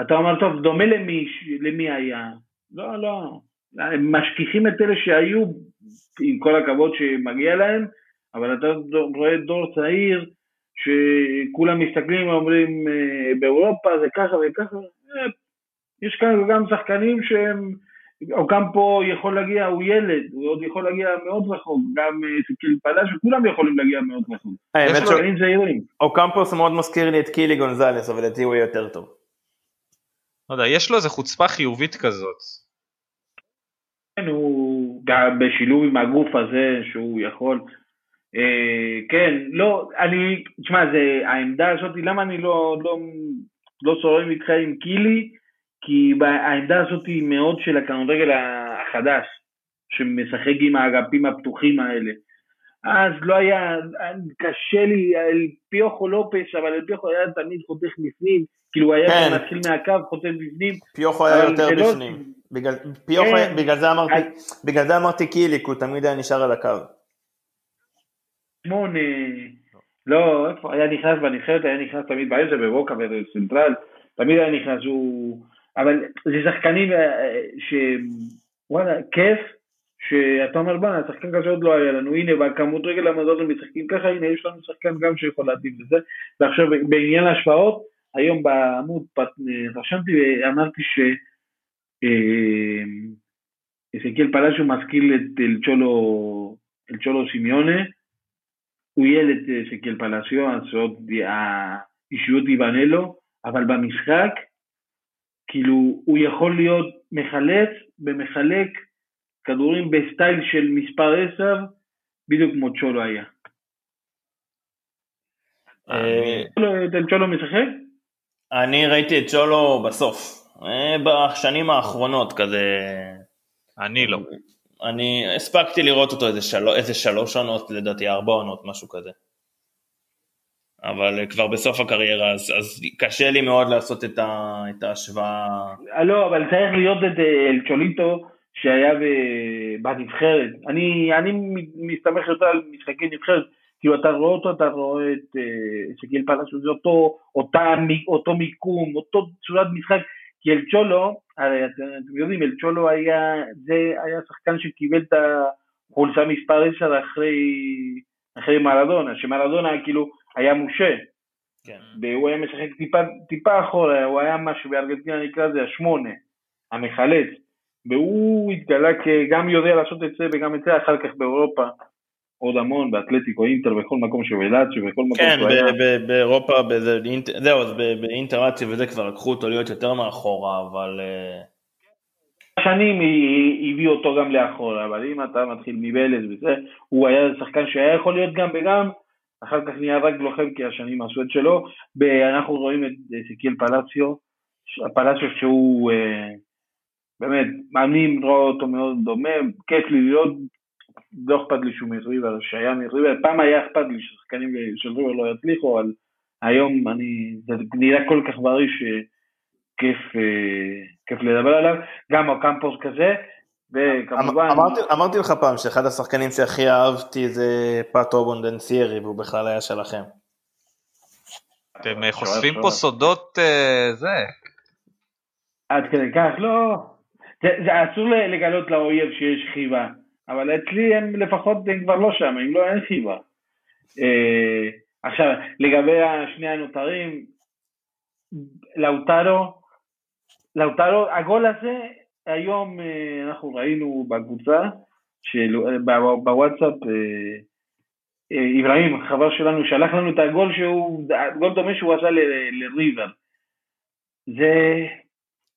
אתה אומר, טוב, דומה למי, למי היה. לא, לא. הם משכיחים את אלה שהיו, עם כל הכבוד שמגיע להם, אבל אתה רואה דור צעיר, שכולם מסתכלים ואומרים, אה, באירופה זה ככה וככה. אה, יש כאן גם שחקנים שהם, אוקמפוס יכול להגיע, הוא ילד, הוא עוד יכול להגיע מאוד רחוק, גם אה, אקסקיאל פלאסיוס, וכולם יכולים להגיע מאוד רחוק. האמת יש שחקנים זהירים. שאוקמפוס מאוד מזכיר לי את קילי גונזלס, אבל לדעתי הוא יהיה יותר טוב. לא יודע, יש לו איזה חוצפה חיובית כזאת. כן, הוא ב- בשילוב עם הגוף הזה שהוא יכול, אה, כן, לא, אני, תשמע, זה, העמדה הזאת, למה אני לא, לא, לא שורם איתך עם קילי? כי העמדה הזאת היא מאוד של הכדורגל החדש, שמשחק עם האגפים הפתוחים האלה. אז לא היה, קשה לי, אל פיוכו לופס, אבל אל פיוכו היה תמיד חותך בפנים, כאילו הוא היה כן. גם מתחיל מהקו, חותך בפנים. פיוכו היה יותר לא- בפנים. בגלל, פיוכו, כן. בגלל זה אמרתי, אז- בגלל זה אמרתי קיליק, הוא תמיד היה נשאר על הקו. שמונה, לא, איפה, היה נכנס בנבחרת, היה נכנס תמיד באמצע, בבוקה ובסנטרל, תמיד היה נכנס, הוא... אבל זה שחקנים אה, ש... וואלה, כיף, שאתה אומר, בואנה, שחקן כזה עוד לא היה לנו, הנה, בכמות רגל המזון הם משחקים ככה, הנה, יש לנו שחקן גם שיכול להתאים לזה. ועכשיו, בעניין ההשפעות, היום בעמוד פת- רשמתי ואמרתי ש... אה, אסקיאל פלאשו מזכיר את אלצ'ולו, אלצ'ולו סימיונה, הוא ילד אה, אסקיאל פלאסיו, אז עוד האישיות תיבנה לו, אבל במשחק, כאילו, הוא יכול להיות מחלץ ומחלק כדורים בסטייל של מספר 10, בדיוק כמו צ'ולו היה. צ'ולו- משחק? אני ראיתי את צ'ולו בסוף, בשנים האחרונות כזה, אני לא. אני הספקתי לראות אותו איזה, של... איזה שלוש עונות, לדעתי ארבע עונות, משהו כזה. אבל אה, כבר בסוף הקריירה, אז, אז קשה לי מאוד לעשות את, ה... את ההשוואה. אה, לא, אבל צריך להיות את אה, אלצ'וליטו שהיה בנבחרת. אני, אני מ- מסתמך יותר על משחקי נבחרת. כאילו אתה רואה אותו, אתה רואה את אה, שגיל פלאסו, זה אותו, אותה, אותו מיקום, אותו צורת משחק. כי אלצ'ולו, הרי אתם, יודעים, אלצ'ולו היה, זה היה שחקן שקיבל את החולצה מספר 10 אחרי, אחרי מרדונה, שמרדונה כאילו היה מושה. כן. והוא היה משחק טיפה, טיפה אחורה, הוא היה מה שבארגנטינה נקרא זה השמונה, המחלץ. והוא התגלה כגם יודע לעשות את זה וגם את זה אחר כך באירופה. עוד המון, באתלטיקו אינטר, בכל מקום אלאצ'י, בכל מקום כן, שהוא היה. ב- באירופה, זהו, אז באינטראציה וזה כבר לקחו אותו להיות יותר מאחורה, אבל אה, שנים הביאו אותו גם לאחורה, אבל אם אתה מתחיל מבלז וזה, הוא היה שחקן שהיה יכול להיות גם וגם, אחר כך נהיה רק לוחם כי השנים עשו את שלו. אנחנו רואים את אסקיאל פלציו, פלציו שהוא אה, באמת, מאמין רואה אותו מאוד דומה, כיף לי להיות, לא אכפת לי שהוא מריבר, שהיה מריבר, פעם היה אכפת לי ששחקנים של ריבר לא יצליחו, אבל היום אני, זה נראה כל כך בריא שכיף אה, כיף לדבר עליו, גם הקמפוס כזה, וכמובן, אמרתי, אמרתי לך פעם שאחד השחקנים שהכי אהבתי זה פאטו בונדנסירי, והוא בכלל היה שלכם. אתם אה, חושפים פה סודות אה, זה. עד כדי כך, לא, זה, זה אסור לגלות לאויב שיש חיבה, אבל אצלי הם לפחות הם כבר לא שם, אם לא אין חיבה. אה, עכשיו, לגבי השני הנותרים, לאוטרו, לאוטרו, הגול הזה, היום אה, אנחנו ראינו בקבוצה, ב- בוואטסאפ, אה, אה, אברהים, חבר שלנו, שלח לנו את הגול שהוא, גול דומה שהוא עשה לריבר. זה,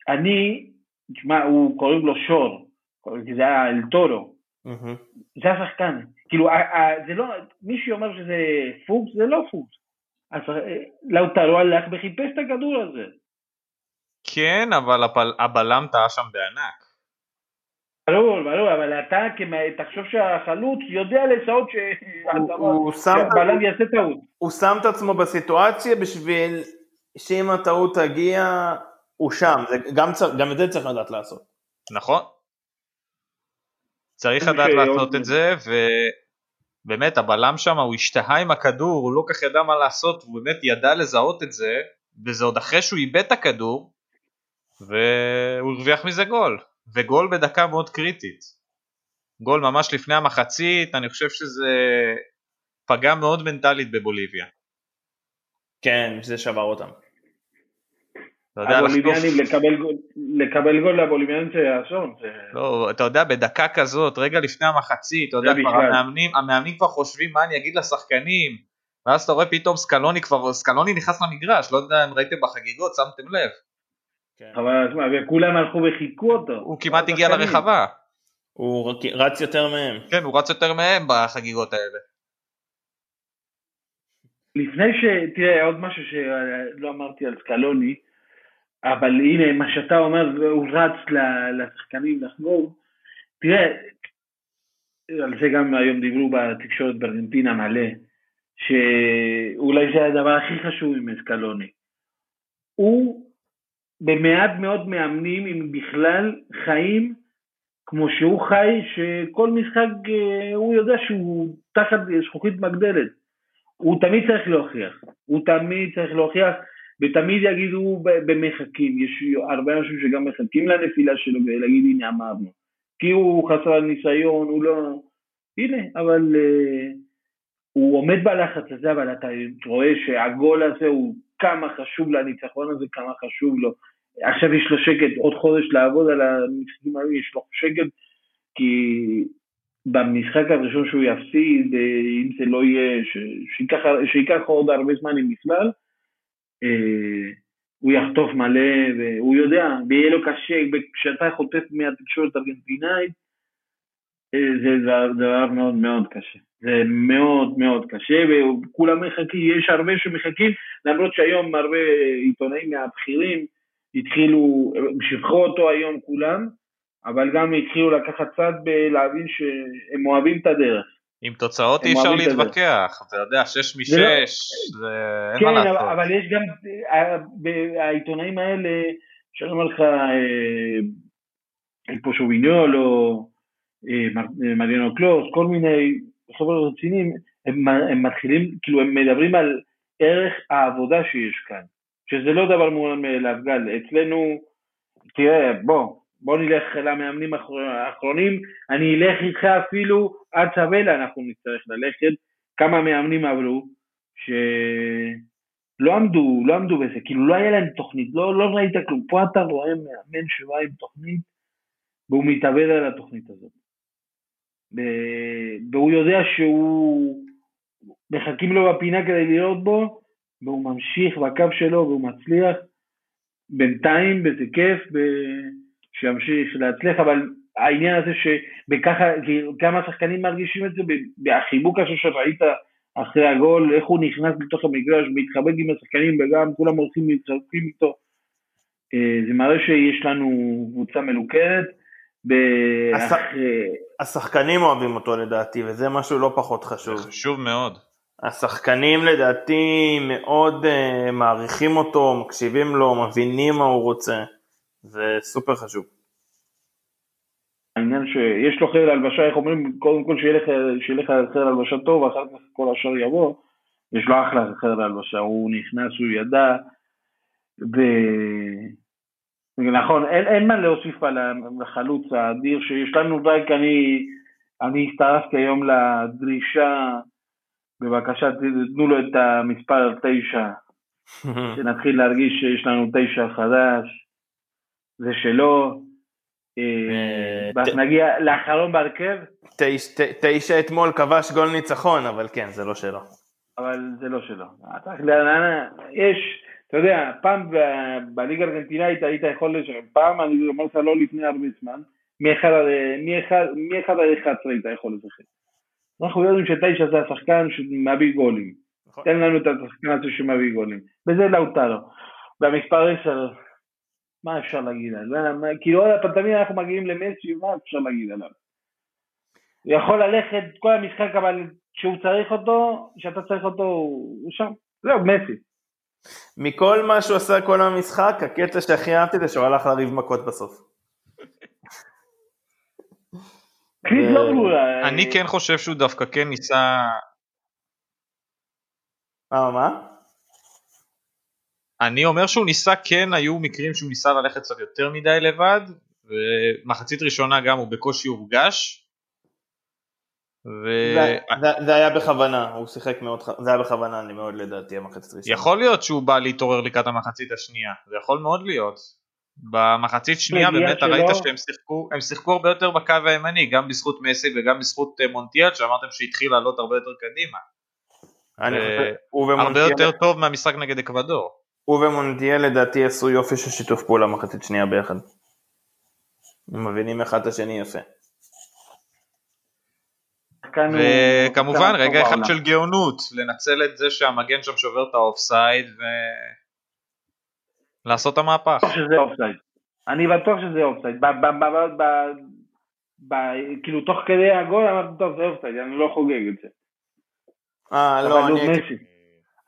אני, תשמע, הוא קוראים לו שור, כי זה היה אל טורו. זה השחקן. כאילו, זה לא, מי שאומר שזה פוקס, זה לא פוקס. אז אה, לאוטרו הלך וחיפש את הכדור הזה. כן, אבל הבל- הבלם טעה שם בענק. ברור, ברור, אבל אתה, כמה- תחשוב שהחלוץ יודע לזהות שהבלם יעשה טעות. הוא שם את עצמו בסיטואציה בשביל שאם הטעות תגיע, הוא שם, זה, גם, צר, גם את זה צריך לדעת לעשות. נכון. צריך הוא לדעת לעשות את זה, ובאמת הבלם שם הוא השתהה עם הכדור, הוא לא כך ידע מה לעשות, הוא באמת ידע לזהות את זה, וזה עוד אחרי שהוא איבד את הכדור, והוא הרוויח מזה גול, וגול בדקה מאוד קריטית. גול ממש לפני המחצית, אני חושב שזה פגע מאוד מנטלית בבוליביה. כן, זה שבר אותם. הבוליביאנים, לקבל גול- לקבל גול לבוליביאנים זה אסון. זה- לא, אתה יודע, בדקה כזאת, רגע לפני המחצית, אתה יודע, כבר. המאמנים, המאמנים כבר חושבים מה אני אגיד לשחקנים, ואז אתה רואה פתאום סקלוני כבר, סקלוני נכנס למגרש, לא יודע אם ראיתם בחגיגות, שמתם לב, כן. אבל מה, וכולם הלכו וחיכו אותו. הוא כמעט הגיע. לרחבה, הוא רץ יותר מהם. כן, הוא רץ יותר מהם בחגיגות האלה. לפני ש... תראה, עוד משהו שלא אמרתי על סקלוני, אבל הנה, מה שאתה אומר, הוא רץ לשחקנים לחגוג. תראה, על זה גם היום דיברו בתקשורת בארגנטינה מלא, שאולי זה הדבר הכי חשוב עם סקלוני. הוא במעט מאוד מאמנים, אם בכלל, חיים כמו שהוא חי, שכל משחק אה, הוא יודע שהוא תחת זכוכית מגדלת. הוא תמיד צריך להוכיח, הוא תמיד צריך להוכיח, ותמיד יגידו במחכים, יש הרבה אנשים שגם מחכים לנפילה שלו ולהגיד הנה אמרנו, כי הוא חסר ניסיון, הוא לא... הנה, אבל uh, הוא עומד בלחץ הזה, אבל אתה רואה שהגול הזה הוא כמה חשוב לניצחון הזה, כמה חשוב לו. עכשיו יש לו שקט, עוד חודש לעבוד על המשחקים האלה, יש לו שקט, כי במשחק הראשון שהוא יפסיד, אה, אם זה לא יהיה, שייקח, שייקח עוד הרבה זמן אם בכלל, הוא יחטוף מלא, והוא יודע, ויהיה לו קשה, כשאתה חוטף מהתקשורת הארגנטינאית, אה, זה דבר מאוד מאוד קשה. זה מאוד מאוד קשה, וכולם מחכים, יש הרבה שמחכים, למרות שהיום הרבה עיתונאים מהבכירים התחילו, שיבחו אותו היום כולם, אבל גם התחילו לקחת צד בלהבין שהם אוהבים את הדרך. עם תוצאות אי אפשר. להתווכח, אתה יודע, שש זה לא- משש, זה אין כן, מה לעשות. אבל יש גם, העיתונאים האלה, שאני אומר לך, אה, פה שוביניול או אה, מר- מריאנו קלוס, כל מיני חבר'ה רציניים, הם, הם מתחילים, כאילו הם מדברים על ערך העבודה שיש כאן, שזה לא דבר מובן מאליו, גל, אצלנו, תראה, בוא, בוא נלך למאמנים האחר- האחרונים, אני אלך איתך אפילו עד סבלה אנחנו נצטרך ללכת, כמה מאמנים עברו, שלא עמדו, לא עמדו בזה, כאילו לא היה להם תוכנית, לא, לא ראית כלום, פה אתה רואה מאמן שבא עם תוכנית והוא מתאבד על התוכנית הזאת. והוא יודע שהוא, מחכים לו בפינה כדי לראות בו, והוא ממשיך בקו שלו והוא מצליח. בינתיים, וזה כיף, ב- שימשיך להצליח, אבל העניין הזה שבככה, כי כמה שחקנים מרגישים את זה, בחיבוק הזה שראית אחרי הגול, איך הוא נכנס לתוך המגרש, מתחבק עם השחקנים וגם כולם הולכים ומצטרפים איתו. אה, זה מראה שיש לנו קבוצה מלוכדת. ב- הש- אחרי- השחקנים אוהבים אותו לדעתי, וזה משהו לא פחות חשוב. זה חשוב מאוד. השחקנים לדעתי מאוד uh, מעריכים אותו, מקשיבים לו, מבינים מה הוא רוצה. זה סופר חשוב. העניין שיש לו חדר הלבשה, איך אומרים, קודם כל שיהיה לך, חדר הלבשה טוב, ואחר כך כל השאר יבוא. יש לו אחלה חדר הלבשה, הוא נכנס, הוא ידע, ו... נכון, אין, אין מה להוסיף על החלוץ האדיר שיש לנו, רק אני, אני הצטרפתי היום לדרישה, בבקשה תנו לו את המספר תשע, <laughs> שנתחיל להרגיש שיש לנו תשע חדש, זה שלו. אה, ת- נגיע לאחרון בהרכב, תשע אתמול כבש גול ניצחון, אבל כן, זה לא שלו. אבל זה לא שלו. יש, אתה יודע, פעם בליגה הארגנטינאית היית יכול, לש- פעם, אני אומר לך לא לפני הרבה זמן, מאחד עד- מאחד מאחד עד 11 היית יכול לשחק. אנחנו יודעים שתשע זה השחקן שמביא גולים. נכון. תן לנו את השחקן הזה שמביא גולים. וזה לאוטרו. והמספר 10, מה אפשר להגיד עליו? מה- כאילו עוד פעם, תמיד אנחנו מגיעים למסי, מה אפשר להגיד עליו? הוא יכול ללכת כל המשחק, אבל כשהוא צריך אותו, כשאתה צריך אותו, הוא שם. זהו, מסי. מכל מה שהוא עשה כל המשחק, הקטע שהכי אהבתי זה שהוא הלך לריב מכות בסוף. קליט לא ברורה. אני כן חושב שהוא דווקא כן ניסה, אה, מה? אני אומר שהוא ניסה, כן היו מקרים שהוא ניסה ללכת קצת יותר מדי לבד, ומחצית ראשונה גם הוא בקושי הורגש. זה- זה- זה היה בכוונה, הוא שיחק מאוד, זה היה בכוונה, אני מאוד לדעתי, המחצית ראשונה. ויכול להיות שהוא בא להתעורר לקראת המחצית השנייה, זה יכול מאוד להיות. במחצית שנייה באמת שלו. ראית שהם שיחקו, הם שיחקו הרבה יותר בקו הימני, גם בזכות מסי וגם בזכות אה, מונטיאל, שאמרתם שהתחיל לעלות הרבה יותר קדימה. אני ו- חושב, הוא הרבה ומונטיאל- יותר טוב מהמשחק נגד אקוודור. הוא ומונטיאל לדעתי עשו יופי של שיתוף פעולה מחצית שנייה ביחד. הם מבינים אחד את השני יפה. וכמובן רגע אחד. של גאונות, לנצל את זה שהמגן שם שובר את האופסייד ולעשות את המהפך. שזה אופסייד. אני בטוח שזה אופסייד. ב- ב- ב- ב- ב- כאילו תוך כדי הגול אמרתי טוב זה אופסייד, אני לא חוגג את זה. אה, לא, אני.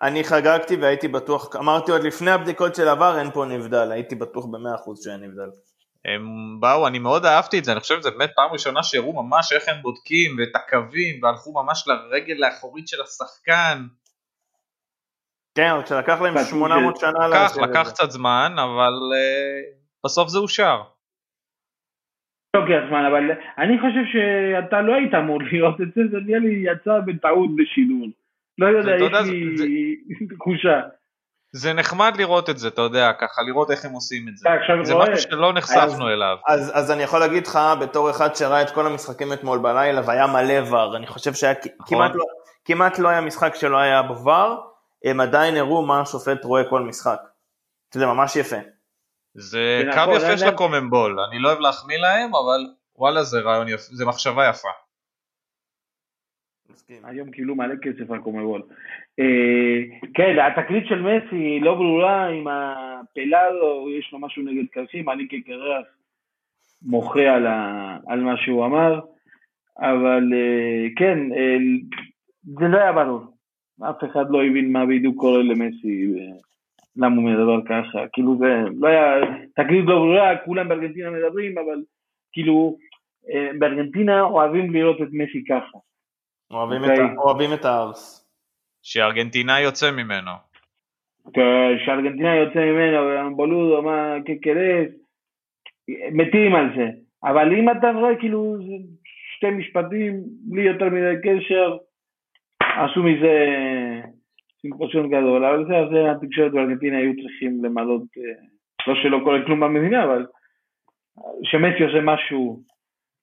אני חגגתי והייתי בטוח, אמרתי עוד לפני הבדיקות של ה-VAR אין פה נבדל, הייתי בטוח במאה אחוז שאין נבדל. הם באו, אני מאוד אהבתי את זה, אני חושב שזה באמת פעם ראשונה שהראו ממש איך הם בודקים ואת הקווים והלכו ממש לרגל האחורית של השחקן. כן, אבל כשלקח להם לדעתי 800 שנה לקח, לקח. קצת זמן, אבל uh, בסוף זה אושר. לוקח זמן, אבל אני חושב שאתה לא היית אמור לראות את זה, זה נראה לי יצא בטעות בשידור. לא יודע, יש לי <laughs> תחושה. זה נחמד לראות את זה, אתה יודע, ככה, לראות איך הם עושים את זה. זה רואה. משהו שלא נחשפנו אליו. אז, אז אני יכול להגיד לך, בתור אחד שראה את כל המשחקים אתמול בלילה והיה מלא ור, אני חושב שהיה נכון. כמעט, לא, כמעט לא היה משחק שלא היה בו ור, הם עדיין הראו מה השופט רואה כל משחק. זה ממש יפה. זה קו יפה של הקומנבול, אני לא אוהב להחמיא להם, אבל וואלה זה רעיון יפה, זה מחשבה יפה. מסכים. היום קיבלו מלא כסף על קומרול. אה, כן, התקרית של מסי לא ברורה, עם הפלאדו, יש לו משהו נגד קרשים, אני כקרח מוחה על, מה שהוא אמר, אבל אה, כן, אה, זה לא היה ברור. אף אחד לא הבין מה בדיוק קורה למסי, למה הוא מדבר ככה, כאילו זה לא היה, תקרית לא ברורה, כולם בארגנטינה מדברים, אבל כאילו, בארגנטינה אוהבים לראות את מסי ככה. אוהבים, אוקיי. את, ה- אוהבים את הארס. שארגנטינאי יוצא ממנו. שארגנטינה יוצא ממנו, בולודו, מה, קקרס, מתים על זה. אבל אם אתה רואה כאילו שתי משפטים, בלי יותר מדי קשר, עשו מזה סימפוזיון גדול. אבל זה, זה התקשורת בארגנטינה היו צריכים למלות, אה, לא שלא קורה כלום במדינה, אבל שמסי עושה משהו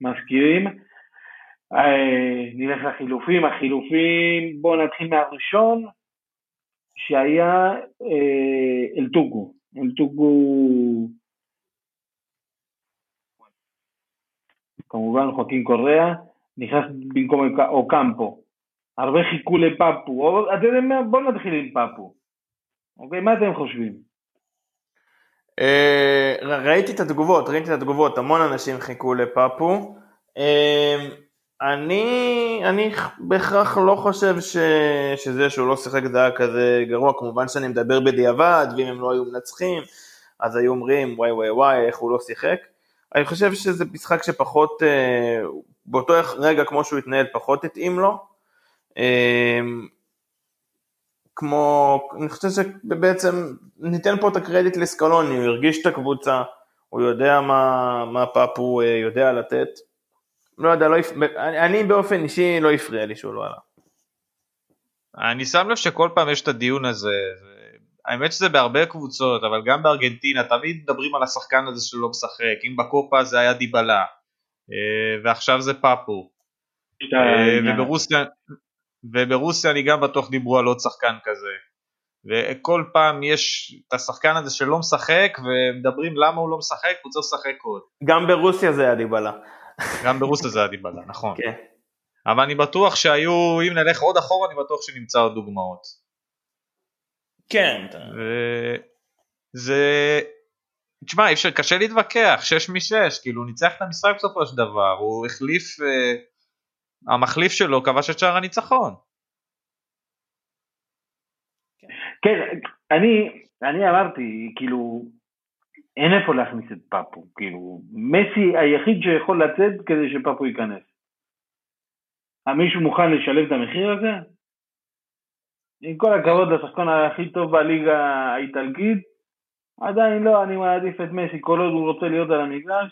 מזכירים. אה, נלך לחילופים, החילופים, בואו נתחיל מהראשון. שהיה אה, אלטוגו. אלטוגו, כמובן חוקין קוריאה, נכנס במקום אוקמפו. הרבה חיכו לפפו. או, אתה יודע מה? בואו נתחיל עם פפו. אוקיי, מה אתם חושבים? אה, ראיתי את התגובות, ראיתי את התגובות, המון אנשים חיכו לפפו. אני, אני בהכרח לא חושב ש, שזה שהוא לא שיחק זה היה כזה גרוע, כמובן שאני מדבר בדיעבד, ואם הם לא היו מנצחים, אז היו אומרים וואי וואי וואי איך הוא לא שיחק. אני חושב שזה משחק שפחות, אה, באותו רגע כמו שהוא התנהל פחות התאים לו. אה, כמו, אני חושב שבעצם ניתן פה את הקרדיט לסקלוני, הוא הרגיש את הקבוצה, הוא יודע מה, מה פאפו אה, יודע לתת. לא יודע, לא, אני, אני באופן אישי לא הפריע לי שהוא לא עלה. אני שם לב שכל פעם יש את הדיון הזה, ו- האמת שזה בהרבה קבוצות, אבל גם בארגנטינה תמיד מדברים על השחקן הזה שלא משחק, אם בקופה זה היה דיבלה, אה, ועכשיו זה פאפו, אה, העניין. וברוסיה, וברוסיה אני גם בטוח דיברו על עוד שחקן כזה. וכל פעם יש את השחקן הזה שלא משחק, ומדברים למה הוא לא משחק, הוא צריך לשחק עוד. גם ברוסיה זה היה דיבלה. גם ברוסיה זה היה דיבלה, נכון. כן. אבל אני בטוח שהיו, אם נלך עוד אחורה, אני בטוח שנמצא עוד דוגמאות. כן. אתה- וזה... תשמע, אי אפשר, קשה להתווכח, 6 מ-6, כאילו הוא ניצח את המשחק בסופו של דבר, הוא החליף, אה, המחליף שלו כבש את שער הניצחון. כן, אני, אני אמרתי, כאילו, אין איפה להכניס את פפו. כאילו, מסי היחיד שיכול לצאת כדי שפפו ייכנס. אה, מישהו מוכן לשלם את המחיר הזה? עם כל הכבוד לשחקן הכי טוב בליגה האיטלקית, עדיין לא, אני מעדיף את מסי, כל עוד הוא רוצה להיות על המגרש,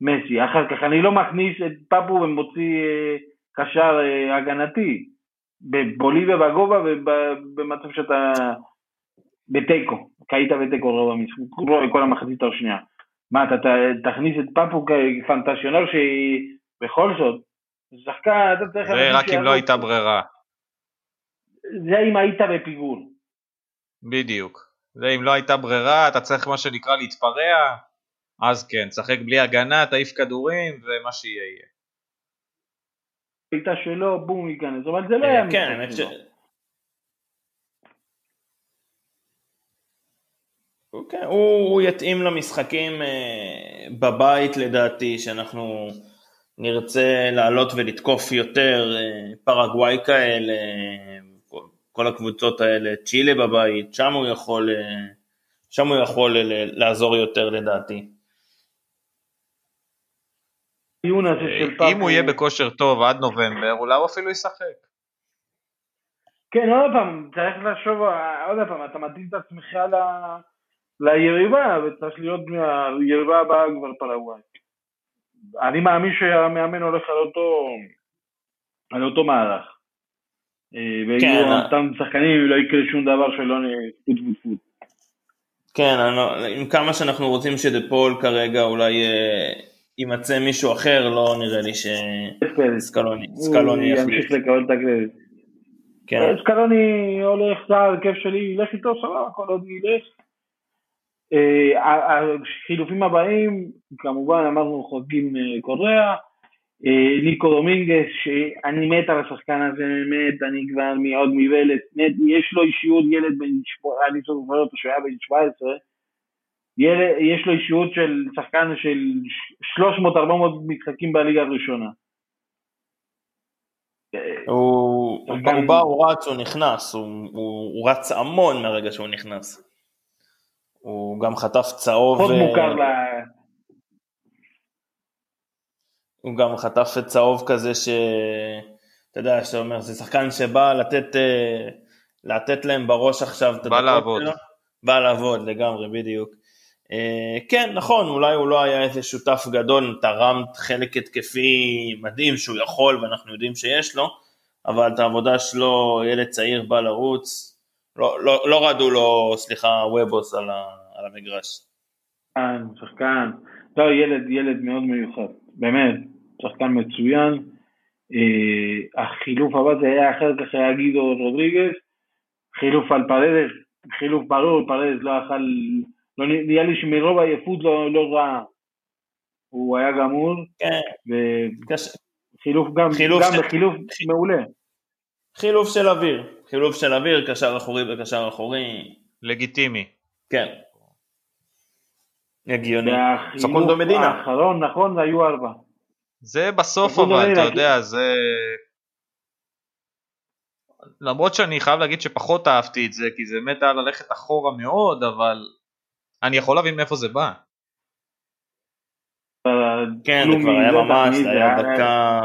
מסי. אחר כך אני לא מכניס את פפו ומוציא אה, קשר אה, הגנתי. בבוליביה בגובה ובמצב שאתה בתיקו, כי היית בתיקו רוב המשחק, רוב- כל המחצית השנייה. מה, אתה ת- תכניס את פפו כפנטזיונר שבכל זאת, שחקן, אתה צריך... זה רק אם. לא הייתה ברירה, זה אם היית בפיגור. בדיוק. זה אם לא הייתה ברירה, אתה צריך מה שנקרא להתפרע, אז כן, תשחק בלי הגנה, תעיף כדורים, ומה שיהיה יהיה. בעיטה שלו, בום, ייכנס, אבל זה לא אה, היה כן, כן, הוא, הוא יתאים למשחקים אה, בבית לדעתי, שאנחנו נרצה לעלות ולתקוף יותר, אה, פרגוואי כאלה, כל, כל הקבוצות האלה, צ'ילה בבית, שם הוא יכול, אה, שם הוא יכול לעזור יותר לדעתי. אם הוא יהיה בכושר טוב עד נובמבר, אולי הוא אפילו ישחק. כן, עוד פעם, צריך לחשוב, עוד פעם, אתה מתאים את עצמך ל- ליריבה, וצריך להיות מהיריבה הבאה כבר פרגוואי. אני מאמין שהמאמן הולך על אותו, על אותו מהלך. אה, כן, ויהיו אה. אותם שחקנים, לא יקרה שום דבר שלא נ- טפו טפו טפו. כן, אני לא- עם כמה שאנחנו רוצים שדפול כרגע אולי אה, יימצא מישהו אחר, לא נראה לי שסקלוני סקלוני הוא יחליף. ימשיך לקבל את הקרדיט. כן. סקלוני הולך, זה ההרכב שלי, ילך איתו, סבבה, כל עוד ילך. אה, החילופים הבאים, כמובן אמרנו חוגגים אה, קוריאה, אה, ניקו דומינגס, שאני מת על השחקן הזה, מת, אני כבר מאוד מבלת, מת, יש לו אישיות ילד בן, אני זוכר אותו שהוא היה בן 17, ילד, יש לו אישיות של שחקן של 300-400 משחקים בליגה הראשונה. הוא בא, הוא רץ, הוא נכנס, הוא רץ המון מהרגע שהוא נכנס. הוא גם חטף צהוב, אה, מוכר ל... הוא גם חטף צהוב כזה ש... אתה יודע, שאתה אומר, זה שחקן שבא לתת, אה, לתת להם בראש עכשיו את בא הדקות לעבוד. שלו. בא לעבוד, לגמרי, בדיוק. אה, כן, נכון, אולי הוא לא היה איזה שותף גדול, תרם חלק התקפי מדהים שהוא יכול ואנחנו יודעים שיש לו, אבל את העבודה שלו, ילד צעיר בא לרוץ, לא, לא, לא רדו לו, סליחה, וובוס על, ה, על המגרש. שחקן, שחקן, לא, ילד, ילד מאוד מיוחד, באמת, שחקן מצוין. אה, החילוף הבא זה היה אחר כך היה גידו רודריגז, חילוף על פרדס, חילוף ברור, פרדס לא אכל, לא, נראה לי שמרוב העייפות לא, לא ראה, הוא היה גמור, כן. וחילוף גם, חילוף גם של- בחילוף מעולה. חילוף של אוויר, חילוף של אוויר, קשר אחורי וקשר אחורי, לגיטימי. כן. הגיוני. פקונדו מדינה. האחרון, נכון, היו ארבע. זה בסוף אבל, אתה יודע, זה... למרות שאני חייב להגיד שפחות אהבתי את זה, כי זה באמת היה ללכת אחורה מאוד, אבל אני יכול להבין מאיפה זה בא. כן, זה כבר היה ממש, זה היה דקה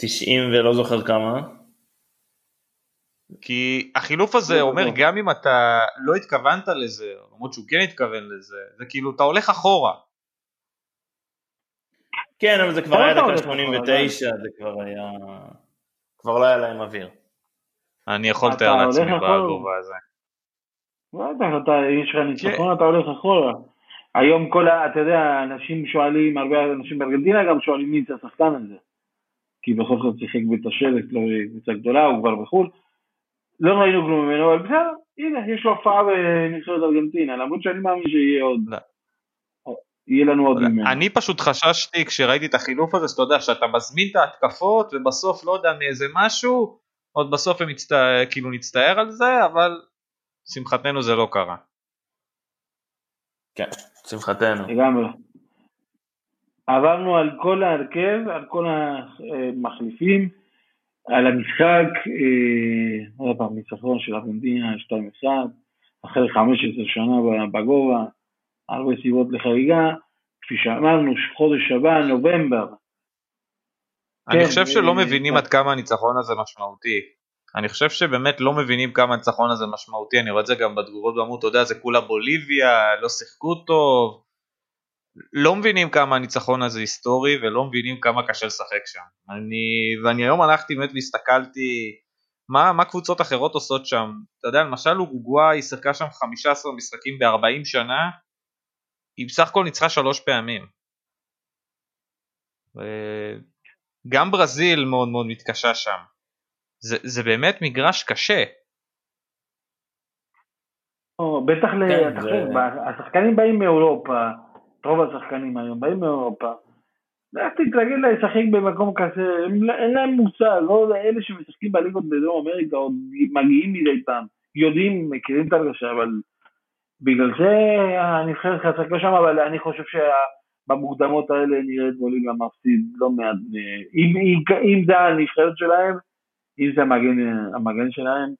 90 ולא זוכר כמה. כי החילוף הזה לא, אומר לא. גם אם אתה לא התכוונת לזה, למרות שהוא כן התכוון לזה, זה כאילו אתה הולך אחורה. כן, אבל זה כבר היה דקה הולך 89, זה כבר היה... כבר לא היה להם אוויר. אני יכול לתאר לעצמי. בגובה הזה. בטח, אתה, יש לך ניצחון, אתה הולך אחורה. היום כל ה... אתה יודע, אנשים שואלים, הרבה אנשים בארגנטינה גם שואלים מי זה השחקן הזה. כי בכל זאת שיחק בתשלת, לא קבוצה גדולה, הוא כבר בחו"ל. לא ראינו כלום ממנו, אבל בסדר, הנה, יש לו הופעה בנבחרת ארגנטינה, למרות שאני מאמין שיהיה עוד... לא. יהיה לנו עוד ממנו. אני פשוט חששתי כשראיתי את החילוף הזה, שאתה יודע, שאתה מזמין את ההתקפות ובסוף לא יודע מאיזה משהו, עוד בסוף הם מצט... כאילו נצטער על זה, אבל שמחתנו זה לא קרה. כן, שמחתנו. לגמרי. עברנו על כל ההרכב, על כל המחליפים, על המשחק, אה, עוד פעם, ניצחון של ארגנטינה 2-1, אחרי 15 שנה בגובה, הרבה סיבות לחריגה, כפי שאמרנו, חודש הבא, נובמבר. אני כן, חושב שלא אה, מבינים כן. עד כמה הניצחון הזה משמעותי. אני חושב שבאמת לא מבינים כמה הניצחון הזה משמעותי, אני רואה את זה גם בתגובות בעמוד, אתה יודע, זה כולה בוליביה, לא שיחקו טוב. לא מבינים כמה הניצחון הזה היסטורי ולא מבינים כמה קשה לשחק שם. אני, ואני היום הלכתי באמת והסתכלתי מה, מה קבוצות אחרות עושות שם. אתה יודע, למשל אורוגוואי שיחקה שם 15 משחקים ב-40 שנה, היא בסך הכל ניצחה שלוש פעמים. גם ברזיל מאוד מאוד מתקשה שם. זה, זה באמת מגרש קשה. או, בטח, כן, אתה זה- השחקנים באים מאירופה, רוב השחקנים היום באים מאירופה, לך תתרגל לשחק במקום כזה, הם- אין להם מושג, לא אלה שמשחקים בליגות בדרום אמריקה, עוד מגיעים מדי פעם, יודעים, מכירים את הרגשה, אבל בגלל זה הנבחרת חזקה שם, אבל אני חושב שבמוקדמות האלה נראה את בוליביה מפסיד לא מעט, אם, אם, אם זה הנבחרת שלהם, אם זה המגן, המגן שלהם,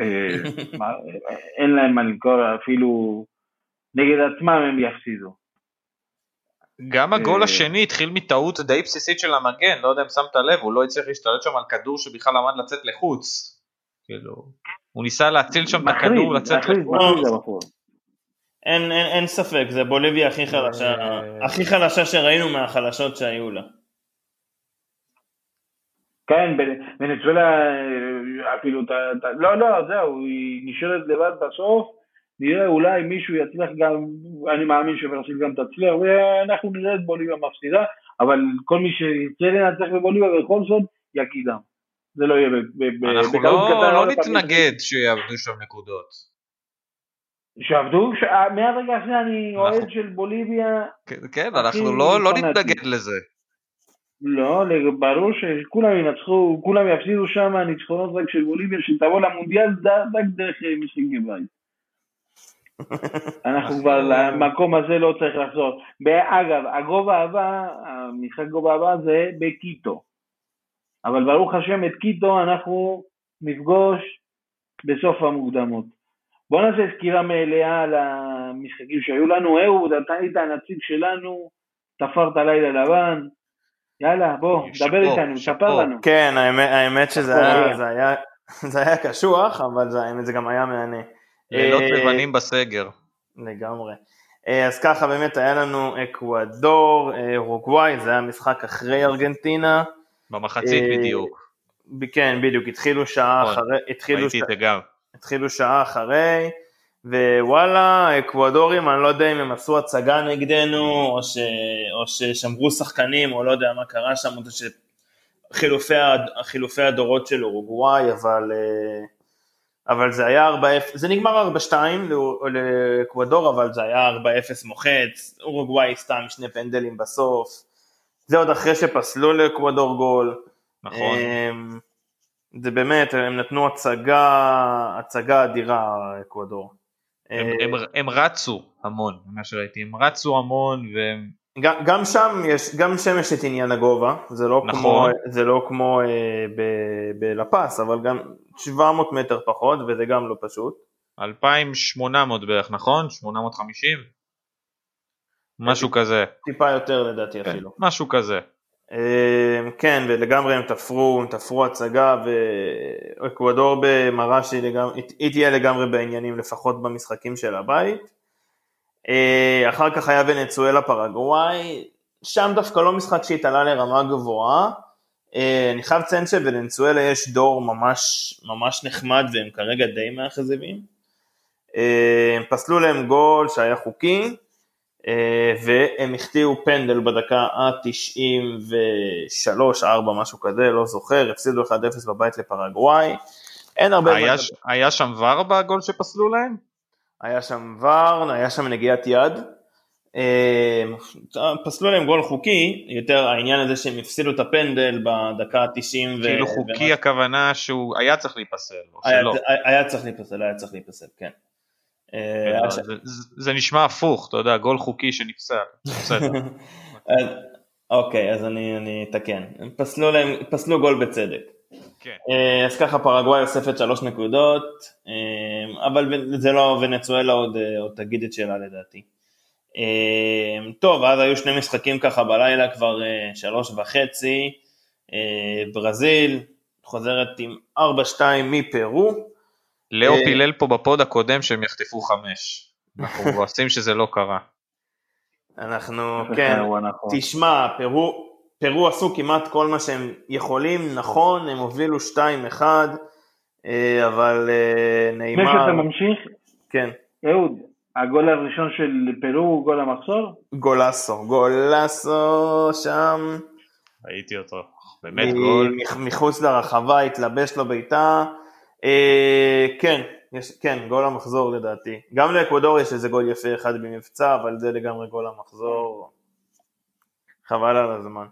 אה, <laughs> אין להם מה למכור, אפילו נגד עצמם הם יפסידו. גם הגול אה, השני התחיל מטעות די בסיסית של המגן, לא יודע אם שמת לב, הוא לא הצליח להשתלט שם על כדור שבכלל עמד לצאת לחוץ. כאילו, הוא ניסה להציל שם את הכדור לצאת לחוץ. אין, אין, אין ספק, זה בוליביה הכי חלשה, אה. הכי חלשה שראינו מהחלשות שהיו לה. כן, בנ- ונצואלה אה, אפילו, לא, לא, זהו, היא נשארת לבד בסוף, נראה אולי מישהו יצליח גם, אני מאמין שברסיל גם תצליח, ואנחנו נראה את בוליביה מפסידה, אבל כל מי שירצה לנצח בבוליביה זאת, יקידם. זה לא יהיה ב- ב- ב- אנחנו בקלות לא לא נתנגד שיעבדו שם נקודות. שעבדו, ש- אה, מהרגע השני אני אנחנו- אוהד של בוליביה, כן, כן, אנחנו לא לא. נתנגד לזה. לא, ברור שכולם ינצחו, כולם יפסידו שם ניצחונות רק של בוליביה, שתבוא למונדיאל רק דרך אה, משחקי בית. אנחנו כבר למקום הזה לא צריך לחזור. אגב, הגובה הבא, המשחק גובה הבא זה בקיטו. אבל ברוך השם את קיטו אנחנו נפגוש בסוף המוקדמות. בוא נעשה סקירה מלאה על המשחקים שהיו לנו. אהוד, אתה היית הנציג שלנו, תפרת לילה לבן. יאללה, בוא, דבר איתנו. ספר לנו. כן, האמת, האמת שזה היה, היה. זה היה, זה היה קשוח, אבל זה, האמת זה גם היה מהנה. לילות אה, לבנים בסגר. לגמרי. אה, אז ככה באמת היה לנו אקוודור, אה, אורוגוואי, זה היה משחק אחרי ארגנטינה. במחצית בדיוק. כן, בדיוק, התחילו שעה נכון, אחרי, התחילו, ש... התחילו שעה אחרי, ווואלה, אקוודורים, אני לא יודע אם הם עשו הצגה נגדנו, או, ש... או ששמרו שחקנים, או לא יודע מה קרה שם, או שחילופי הד- חילופי הדורות של אורוגוואי, אבל, אה, אבל זה היה 4-0, זה נגמר 4-2 לאו- לאקוודור, אבל זה היה 4-0 מוחץ, אורוגוואי סתם שני פנדלים בסוף, זה עוד אחרי שפסלו לאקוודור גול. נכון. אמ, זה באמת, הם נתנו הצגה, הצגה אדירה, אקוודור. הם- אה, הם- הם רצו המון, ממה שראיתי, הם רצו המון והם גם, גם שם יש, גם שם יש את עניין הגובה, זה לא נכון. כמו, זה לא כמו אה, ב- בלפס, אבל גם 700 מטר פחות, וזה גם לא פשוט. 2,800 בערך, נכון? 850? משהו כזה. טיפה יותר לדעתי כן, אפילו. משהו כזה. אה, כן, ולגמרי הם תפרו, הם תפרו הצגה, ואקוודור במראה שהיא לגמרי, היא תהיה לגמרי בעניינים, לפחות במשחקים של הבית. אה, אחר כך היה ונצואלה פרגוואי, שם דווקא לא משחק שהתעלה לרמה גבוהה. אה, אני חייב לציין שבוונצואלה יש דור ממש, ממש נחמד והם כרגע די מאכזבים. אה, הם פסלו להם גול שהיה חוקי, והם החטיאו פנדל בדקה ה-93-4, משהו כזה, לא זוכר, הפסידו 1-0 בבית לפרגוואי. אין הרבה... היה ש- היה שם ור בגול שפסלו להם? היה שם ור, היה שם נגיעת יד. אה, פסלו להם גול חוקי, יותר העניין הזה שהם הפסידו את הפנדל בדקה ה-90. כאילו חוקי הכוונה שהוא היה צריך להיפסל, או היה, שלא. היה צריך להיפסל, היה צריך להיפסל, כן. אה, כן, זה- זה- זה נשמע הפוך, אתה יודע, גול חוקי שנפסל. <laughs> אוקיי, אז אני אתקן. הם פסלו להם, פסלו גול בצדק. כן. אה, אז ככה פרגוואי אוספת שלוש נקודות, אה, אבל זה לא, ונצואלה עוד, אה, עוד תגיד את שלה לדעתי. טוב, אז היו שני משחקים ככה בלילה כבר שלוש וחצי, ברזיל חוזרת עם 4-2 מפרו, לאו פילל פה בפוד הקודם שהם יחטפו חמש. <laughs> אנחנו מבואסים שזה לא קרה. אנחנו, כן, הוא הנכון. תשמע, פרו, פרו עשו כמעט כל מה שהם יכולים, נכון, הם הובילו 2-1, אה, אבל אה, לפני נעימה, שאתה ממשיך, כן, אהוד, הגול הראשון של פרו הוא גול המחסור? גולסו, גולסו שם, ראיתי אותו. באמת גול. מח- מחוץ לרחבה, התלבש לו בעיטה, אה, כן, יש, כן, גול המחזור לדעתי. גם לאקוודור יש איזה גול יפה אחד במבצע, אבל זה לגמרי גול המחזור. חבל על הזמן.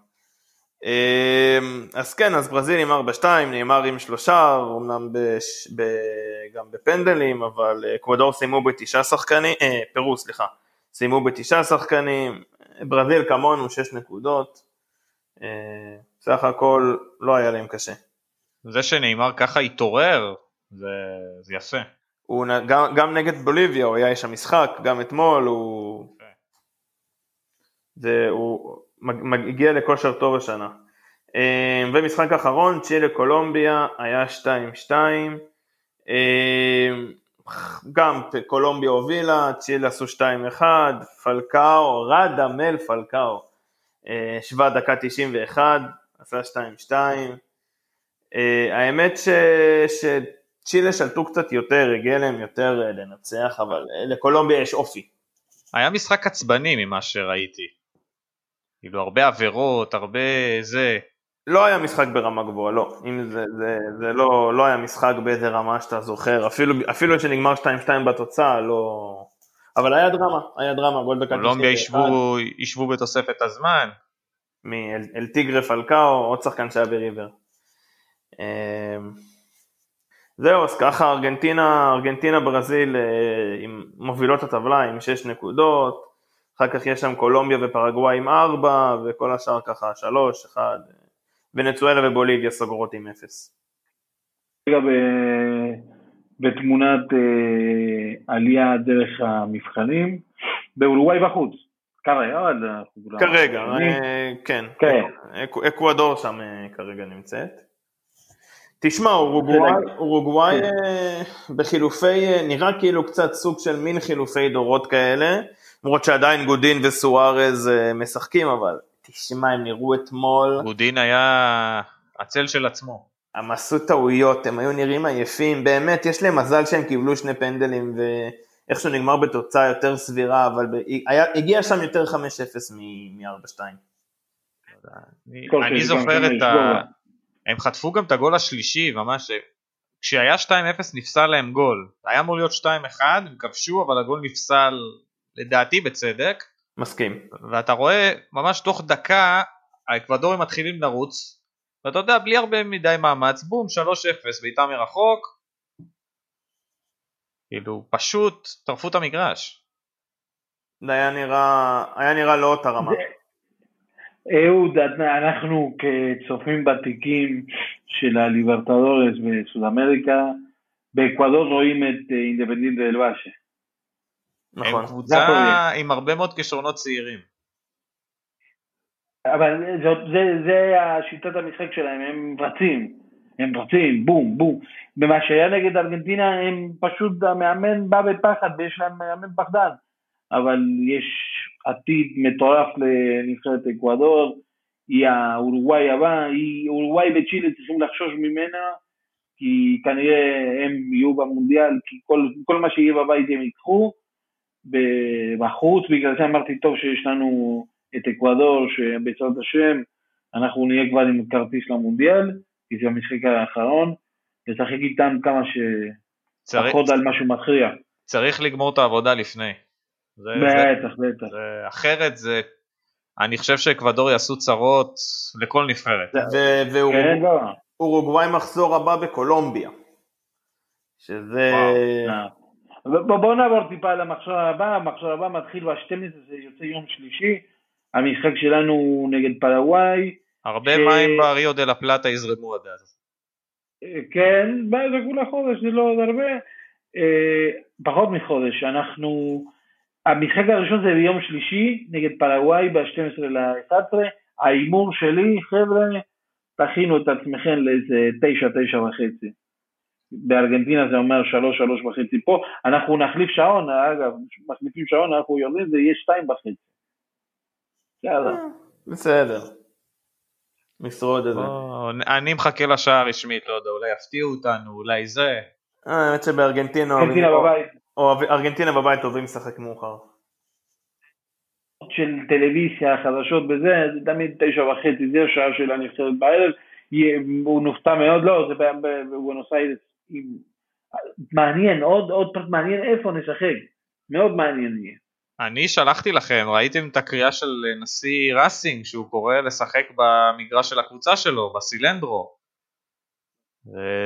אמ, אז כן, אז ברזיל עם 4-2, נאמר עם שלושה, אמנם בש, ב, גם בפנדלים, אבל אקוודור סיימו בתשעה שחקנים, אה, פרו סליחה, סיימו בתשעה שחקנים, ברזיל כמונו שש נקודות, אה, סך הכל לא היה להם קשה. זה שנאמר ככה התעורר, זה, זה יפה. הוא, גם, גם נגד בוליביה הוא היה איש המשחק, גם אתמול הוא... זה, הוא הגיע לכושר טוב השנה. אה, ומשחק אחרון, צ'ילה קולומביה, היה 2-2. אה, גם קולומביה הובילה, צ'ילה עשו 2-1, פלקאו, רדאמל פלקאו, אה, שווה דקה 91, עשה 2-2. האמת ש... שצ'ילה שלטו קצת יותר, הגיע להם יותר לנצח, אבל לקולומביה יש אופי. היה משחק עצבני ממה שראיתי. כאילו הרבה עבירות, הרבה זה. לא היה משחק ברמה גבוהה, לא. אם זה, זה, זה לא, לא היה משחק באיזה רמה שאתה זוכר, אפילו, אפילו שנגמר 2-2 בתוצאה, לא... אבל היה דרמה, היה דרמה, גול דקה 91. קולומביה ישבו, ישבו בתוספת הזמן. מאל טיגרה פלקאו, עוד שחקן שהיה בריבר. אמ, זהו, אז ככה ארגנטינה, ארגנטינה ברזיל אה, מובילות הטבלה עם 6 נקודות, אחר כך יש שם קולומביה ופרגוואי עם 4, וכל השאר ככה 3, 1, ונצואלה ובוליביה סוגרות עם 0. רגע בתמונת אה, עלייה דרך המבחנים, באורוגוואי בחוץ. כרגע, כרגע, אה, כן, כן. אקוודור שם אה, כרגע נמצאת. תשמע, אורוגוואי כן. בחילופי, נראה כאילו קצת סוג של מין חילופי דורות כאלה, למרות שעדיין גודין וסוארז משחקים, אבל תשמע, הם נראו אתמול... גודין היה הצל של עצמו. הם עשו טעויות, הם היו נראים עייפים, באמת, יש להם מזל שהם קיבלו שני פנדלים, ואיכשהו נגמר בתוצאה יותר סבירה, אבל ב... היה, הגיע שם יותר 5-0 מ-4-2. אני זוכר את ה... הם חטפו גם את הגול השלישי, ממש, כשהיה 2-0 נפסל להם גול. היה אמור להיות 2-1, הם כבשו, אבל הגול נפסל לדעתי בצדק. מסכים. ואתה רואה ממש תוך דקה האקוודורים מתחילים לרוץ, ואתה יודע בלי הרבה מדי מאמץ, בום 3-0 בעיטה מרחוק, כאילו פשוט טרפו את המגרש. זה היה נראה, היה נראה לא אותה רמה. אהוד, אנחנו כצופים ותיקים של הליברטדורס בסוד אמריקה, באקוודור רואים את אינדפנדינט דל באשה. נכון. הם קבוצה עם הרבה מאוד כישרונות צעירים. אבל זאת, זה, זה השיטת המשחק שלהם, הם רצים, הם רצים, בום, בום. במה שהיה נגד ארגנטינה, הם פשוט, המאמן בא בפחד ויש להם מאמן פחדן. אבל יש עתיד מטורף לנבחרת אקוודור, היא האורוגוואי הבא, היא אורוגוואי וצ'ילה צריכים לחשוש ממנה, כי כנראה הם יהיו במונדיאל, כי כל, כל מה שיהיה בבית הם ייקחו. בחוץ, בגלל זה אמרתי טוב שיש לנו את אקוודור, שבעזרת השם אנחנו נהיה כבר עם כרטיס למונדיאל, כי זה המשחק האחרון, לשחק איתם כמה שפחות על משהו מכריע. צריך לגמור את העבודה לפני. זה, בטח, זה, בטח. זה, אחרת זה, אני חושב שאקוודור יעשו צרות לכל נבחרת. ואורוגוואי כן, לא. מחזור הבא בקולומביה. שזה... וואו. בואו נעבור טיפה למחשב הבא, המחשב הבא מתחיל ב-12, זה יוצא יום שלישי, המשחק שלנו נגד פלוואי. הרבה ש... מים בריו דה לה פלטה יזרמו עד אז. כן, זה כולה חודש, זה לא עוד הרבה. אה, פחות מחודש, אנחנו... המשחק הראשון זה ביום שלישי נגד פלוואי ב-12 ל-11, ההימור שלי, חבר'ה, תכינו את עצמכם לאיזה 9-9 וחצי. בארגנטינה זה אומר שלוש, שלוש וחצי פה, אנחנו נחליף שעון, אגב, מחליפים שעון, אנחנו יורדים, זה יהיה שתיים וחצי. יאללה. אה, בסדר. נשרוד את זה. אני מחכה לשעה הרשמית, לא יודע, אולי יפתיעו אותנו, אולי זה. אה, האמת שבארגנטינה ארגנטינה בבית. או ארגנטינה בבית אוהבים לשחק מאוחר. של טלוויזיה, חדשות בזה, זה תמיד תשע וחצי, זה השעה של הנבחרת בערב, הוא נופתע מאוד, לא, זה בבואנוס איירס מעניין, עוד, עוד פרט מעניין איפה נשחק, מאוד מעניין יהיה. אני שלחתי לכם, ראיתם את הקריאה של נשיא ראסינג שהוא קורא לשחק במגרש של הקבוצה שלו, בסילנדרו.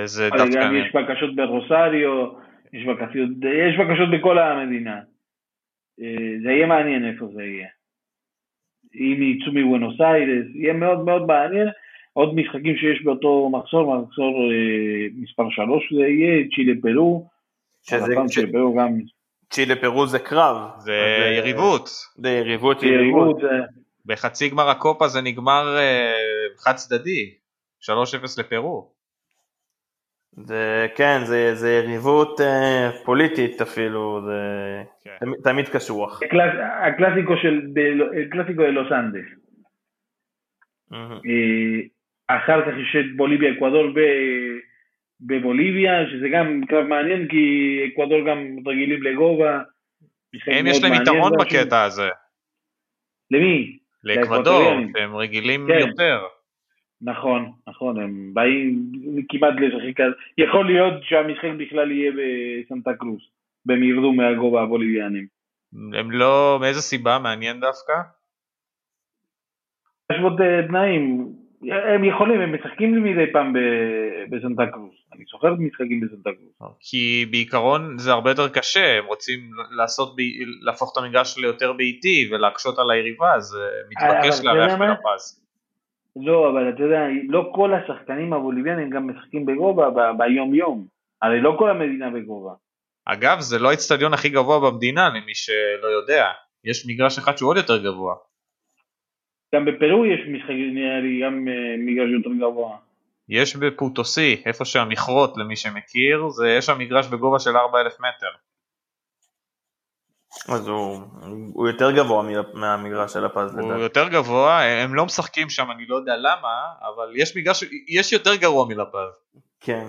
זה דווקא... גם יש בקשות ברוסריו, יש בקשות, יש בקשות בכל המדינה. אה, זה יהיה מעניין איפה זה יהיה. אם יצאו מבואנוס איירס, יהיה מאוד מאוד מעניין. עוד משחקים שיש באותו מחסור, מחסור אה, מספר 3 זה יהיה, צ'ילה פרו. שזה- צ'ילה פרו גם צ'ילה פרו זה קרב. זה אה, יריבות. זה יריבות, יריבות. בחצי גמר הקופה זה נגמר אה, חד צדדי, 3-0 לפרו. זה, כן, זה, זה יריבות אה, פוליטית אפילו, זה כן. תמיד, תמיד קשוח. הקלאס- הקלאסיקו של de- clásico de los Andes. מהמם. אה, אחר כך יש את בוליביה אקוודור ב- בבוליביה, שזה גם קרב מעניין כי אקוודור גם רגילים לגובה. הם יש להם יתרון. בקטע הזה, למי? לאקוודור. הם רגילים כן. יותר. נכון, נכון, הם באים כמעט לשחק, יכול להיות שהמשחק בכלל יהיה בסנטה קרוז, והם ירדו מהגובה הבוליביאנים. הם לא, מאיזה סיבה? מעניין דווקא? להשוות אה, תנאים, הם יכולים, הם משחקים מדי פעם בסנטה קרוז, אני זוכר משחקים בסנטה קרוז. כי בעיקרון זה הרבה יותר קשה, הם רוצים לעשות, ב- להפוך את המגרש ליותר בעיטי ולהקשות על היריבה, אז אה, מתבקש אתה יודע לארח מה? בלפז. לא, אבל אתה יודע, לא כל השחקנים הבוליביאנים גם משחקים בגובה ב- ביום יום, הרי לא כל המדינה בגובה. אגב, זה לא האצטדיון הכי גבוה במדינה, למי שלא יודע. יש מגרש אחד שהוא עוד יותר גבוה. גם בפרו יש משחק, נראה לי, גם אה, מגרש יותר גבוה. יש בפוטוסי, איפה שהמכרות למי שמכיר, זה, יש שם מגרש בגובה של 4,000 מטר. אז הוא, הוא יותר גבוה מ- מהמגרש של הפז הוא לדעתי. יותר גבוה, הם לא משחקים שם, אני לא יודע למה, אבל יש מגרש, יש יותר גרוע מלפז. כן.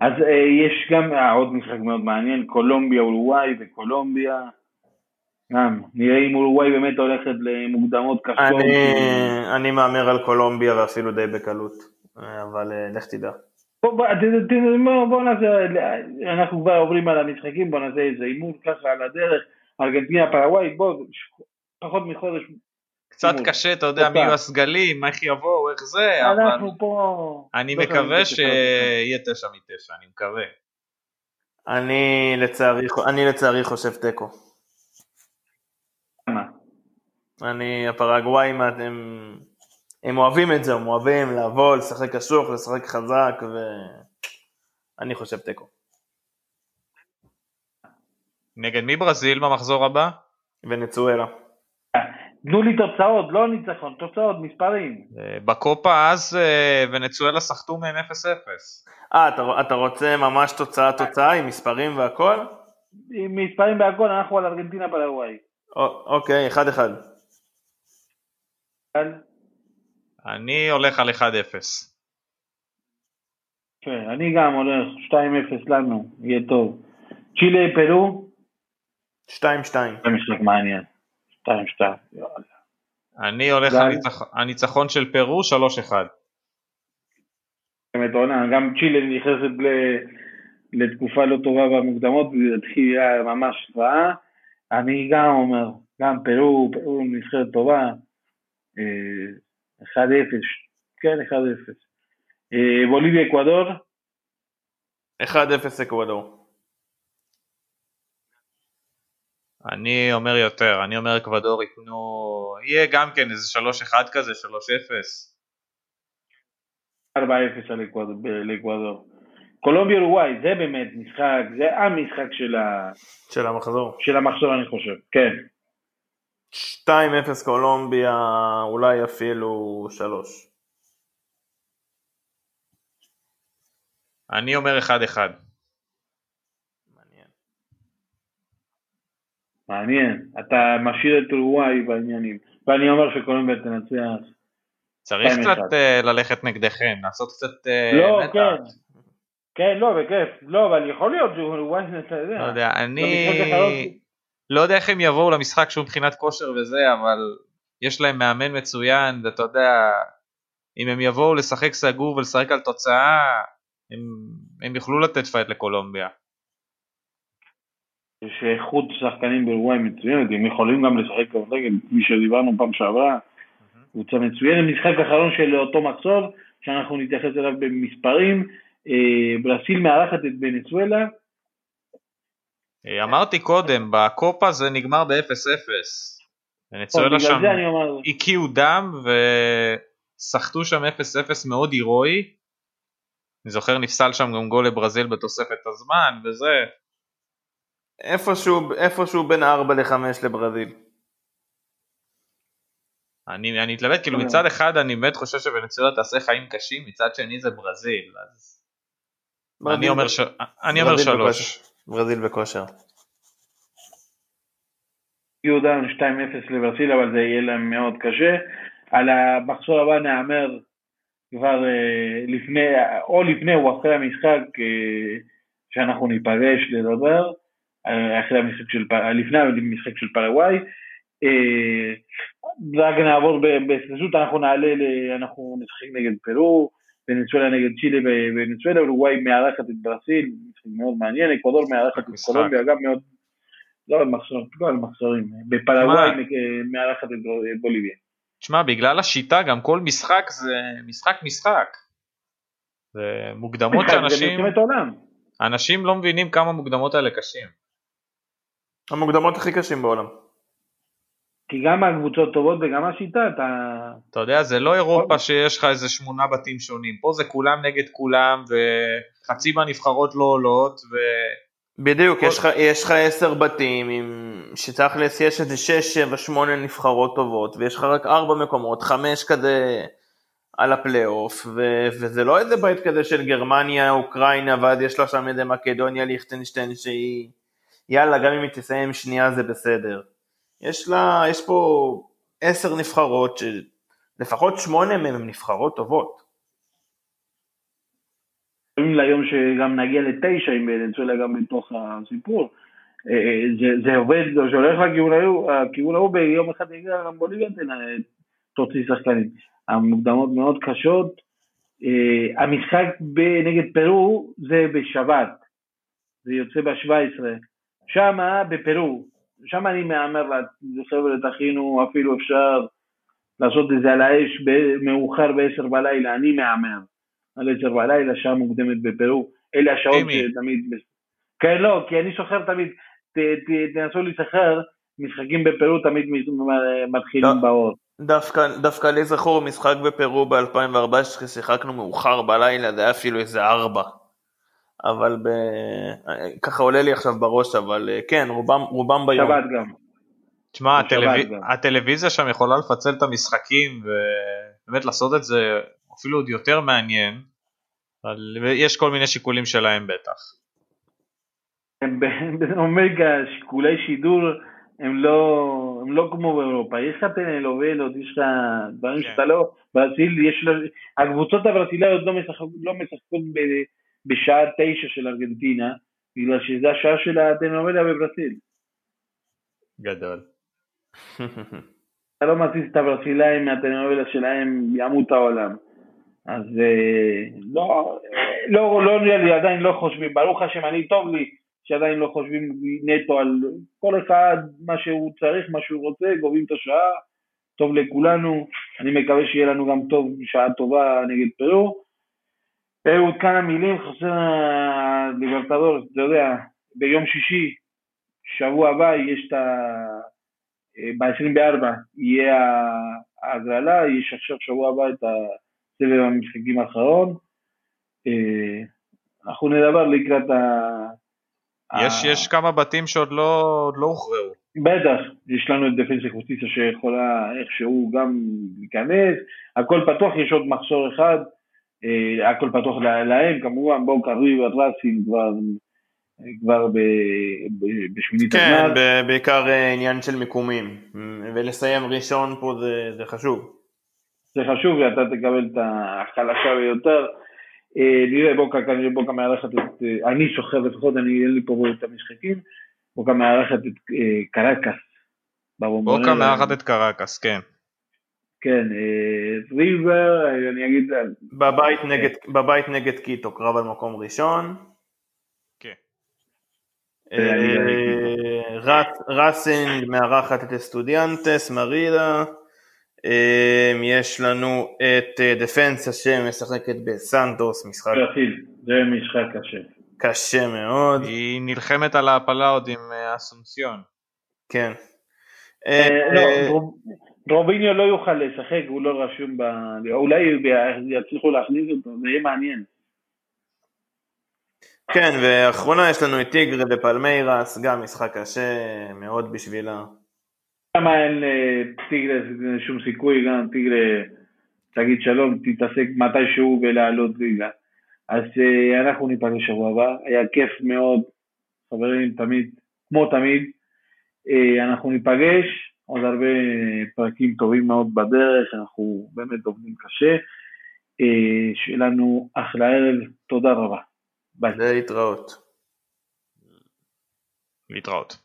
אז אה, יש גם אה, עוד משחק מאוד מעניין, קולומביה, אורוגוואי וקולומביה. גם, נראה אם אורוגוואי באמת הולכת למוקדמות קשות. אני, אני מהמר על קולומביה ואפילו די בקלות, אבל אה, לך תדע. בוא, נעשה, אנחנו כבר עוברים על המשחקים, בוא נעשה איזה הימור ככה על הדרך, ארגנטינה, פרגוואי, בוא, ש- פחות מחודש. קצת. קשה, אתה יודע, מי. יהיו הסגלים, איך יבואו, איך זה, אבל אנחנו פה... אני לא מקווה חייבים לתת שיהיה תשע מתשע, אני מקווה. אני אני לצערי חושב תיקו. אני, הפרגוואים, הם, הם אוהבים את זה, הם אוהבים לבוא, לשחק קשוח, לשחק חזק, ואני חושב תיקו. נגד מי ברזיל במחזור הבא? ונצואלה. תנו לי תוצאות, לא ניצחון, תוצאות, מספרים. אה, בקופה אז אה, ונצואלה סחטו מהם 0-0. אה, אתה, אתה רוצה ממש תוצאה תוצאה עם מספרים והכל? עם מספרים בהכל, אנחנו על ארגנטינה פרגוואי. א- אוקיי, אחד אחד. אבל, אני הולך על 1-0. כן, אני גם הולך 2-0 לנו, יהיה טוב. צ'ילה, פרו, שתיים שתיים. זה משחק מעניין. 2-2. יאללה. אני הולך? על ניצח- הניצחון של פרו 3-1. באמת עונה, גם צ'ילה נכנסת לתקופה לא טובה במוקדמות, וזה התחיל היה ממש רעה. אני גם אומר, גם פרו, פרו נבחרת טובה. אה, 1-0, כן, 1-0. אה, בוליביה, אקוודור, 1-0 אקוודור. אני אומר יותר, אני אומר אקוודור ייתנו, יהיה גם כן איזה 3-1 כזה, 3-0. 4-0 על אקוודור- ב- לאקוודור. קולומביה אורוגוואי, זה באמת משחק, זה המשחק של, ה, של המחזור. של המחזור אני חושב, כן. 2-0 קולומביה, אולי אפילו 3. אני אומר 1-1. מעניין. מעניין, אתה משאיר את אורוגוואי בעניינים, ואני אומר שקולומביה תנצח. צריך 2-1. קצת אה, ללכת נגדכם, לעשות קצת אה, לא, מתח. כן, כן, לא, בכיף, לא, אבל יכול להיות יודע. לא יודע, אני האחרון- לא יודע איך הם יבואו למשחק שהוא מבחינת כושר וזה, אבל יש להם מאמן מצוין, ואתה יודע, אם הם יבואו לשחק סגור ולשחק על תוצאה, הם, הם יוכלו לתת פייט לקולומביה. שאיכות שחקנים באירועי מצוינת, הם יכולים גם לשחק כדורגל, כפי שדיברנו פעם שעברה, קבוצה מצוינת, משחק אחרון של אותו מחזור, שאנחנו נתייחס אליו במספרים, אה, ברסיל מארחת את ונצואלה, אה, אמרתי קודם, בקופה זה נגמר ב-0-0. ונצואלה שם אני אומר, הקיאו דם וסחטו שם 0-0 מאוד הירואי. אני זוכר נפסל שם גם גול לברזיל בתוספת הזמן וזה. איפשהו, איפשהו בין 4 ל-5 לברזיל. אני, אני מתלבט, כאילו כן. מצד אחד אני באמת חושב שוונצואלה תעשה חיים קשים, מצד שני זה ברזיל, אז אני ברזיל אומר, ב- ש... אני אומר ברזיל שלוש. ברזיל בכושר. דם 2-0 לברסיל, אבל זה יהיה להם מאוד קשה. על המחזור הבא נהמר כבר אה, לפני, או לפני או אחרי המשחק, אה, שאנחנו ניפגש לדבר, אה, אחרי המשחק של, לפני המשחק של פרגוואי. רק נעבור ב- בססות, אנחנו נעלה, אנחנו נשחק נגד פרו, ונצואלה נגד צ'ילה וונצואלה, אורוגוואי מארחת את ברסיל, מאוד מעניין, אקוודור מארחת את. קולומביה, גם מאוד, לא על מחזורים, לא על מחזורים, בפרגוואי אה, מארחת את בוליביה. תשמע, בגלל השיטה גם כל משחק זה משחק משחק. זה מוקדמות שאנשים. אנשים לא מבינים כמה מוקדמות האלה קשים. המוקדמות הכי קשים בעולם. כי גם הקבוצות טובות וגם השיטה, אתה... אתה יודע, זה לא אירופה שיש לך איזה שמונה בתים שונים. פה זה כולם נגד כולם, וחצי מהנבחרות לא עולות, ו... בדיוק, כל- יש לך- עשר בתים, עם... שתכלס יש איזה שש, שבע, שמונה נבחרות טובות, ויש לך רק ארבע מקומות, חמש כזה על הפלייאוף, ו... וזה לא איזה בית כזה של גרמניה, אוקראינה, ואז יש לה שם איזה מקדוניה, ליכטנשטיין, שהיא... יאללה, גם אם היא תסיים שנייה זה בסדר. יש לה, יש פה עשר נבחרות, שלפחות שמונה מהן הן נבחרות טובות. אומרים ליום שגם נגיע לתשע עם ונצואלה גם בתוך הסיפור. אה, זה, זה עובד, זה הולך לכיוון ההוא, ביום אחד יגיע גם בוליביה תוציא שחקנים. המוקדמות מאוד קשות. אה, המשחק נגד פרו זה בשבת, זה יוצא ב-17. שמה בפרו, שם אני מהמר לחבר'ה תכינו, אפילו אפשר לעשות את זה על האש מאוחר ב-10 בלילה, אני מהמר. על 10 בלילה, שעה מוקדמת בפרו, אלה השעות. שתמיד... כן, לא, כי אני סוחר תמיד, ת, ת, תנסו להיזכר, משחקים בפרו תמיד מתחילים. באור. דווקא, דווקא לי זכור משחק בפרו ב-2014 שיחקנו מאוחר בלילה, זה היה אפילו איזה ארבע. אבל ב... ככה עולה לי עכשיו בראש, אבל אה, כן, רובם, רובם ביום. שבת גם. תשמע. גם. הטלוויזיה שם יכולה לפצל את המשחקים, ובאמת לעשות את זה אפילו עוד יותר מעניין, אבל יש כל מיני שיקולים שלהם בטח. באומגה שיקולי שידור הם לא, הם לא כמו באירופה, יש לך טלנובלות, יש לך דברים כן. שאתה לא, ברזיל יש, לה- הקבוצות הברזילאיות לא משחקות, לא משחקות ב, בשעה תשע של ארגנטינה, בגלל שזה השעה של הטלנובלה בברזיל. גדול. אתה לא מזיז את הברזילאים מהטלנובלה שלהם, ימות העולם. אז אה, לא, לא, לא נראה לי, עדיין לא חושבים, ברוך השם, אני טוב לי שעדיין לא חושבים נטו על כל אחד, מה שהוא צריך, מה שהוא רוצה, גובים את השעה, טוב לכולנו, אני מקווה שיהיה לנו גם טוב, שעה טובה נגד פרו. אה, עוד כמה מילים, חסר ליברטדור, אתה יודע, ביום שישי, שבוע הבא, יש את ה... ב-24 יהיה ההגרלה, יש עכשיו שבוע הבא את הסבב המשחקים האחרון. אה, אנחנו נדבר לקראת ה... יש, ה- יש כמה בתים שעוד לא, לא הוכרעו. בטח, יש לנו את דפנסה קבוציסה שיכולה איכשהו גם להיכנס, הכל פתוח, יש עוד מחסור אחד, אה, הכל פתוח לה- להם, כמובן בוקה ריבר ראסין כבר, כבר ב- ב- בשמינית כן. ב- בעיקר אה, עניין של מיקומים, ולסיים ראשון פה זה, זה חשוב. זה חשוב ואתה תקבל את החלשה ביותר. אה, נראה בוקה, כנראה בוקה מארחת את, אה, אני שוכר לפחות, אני אין לי פה את המשחקים, בוקה מארחת את אה, קרקס. בוקה מארחת את קרקס, כן. כן, ריבר, אה, אני אגיד, בבית נגד, בבית נגד קיטו, קרב על מקום ראשון. כן. אה, ראסינג מארחת את אסטודיאנטס, מרידה. אה, יש לנו את דפנסה שמשחקת בסנטוס, משחק זה משחק קשה. קשה מאוד, היא נלחמת על ההעפלה עוד עם אסונסיון. כן. אה, אה, רוב- רוביניו לא יוכל לשחק, הוא לא רשום ב... אולי יצליחו להכניס אותו, זה יהיה מעניין. כן, ואחרונה יש לנו את טיגרה ופלמיירס, גם משחק קשה מאוד בשבילה. שם אין לטיגרה שום סיכוי, גם טיגרה תגיד שלום, תתעסק מתישהו בלעלות ליגה. אז אה, אנחנו ניפגש שבוע הבא, היה כיף מאוד, חברים, תמיד, כמו תמיד. אה, אנחנו ניפגש, עוד הרבה פרקים טובים מאוד בדרך, אנחנו באמת עובדים קשה. אה, שיהיה לנו אחלה ערב, תודה רבה. ביי. להתראות. להתראות.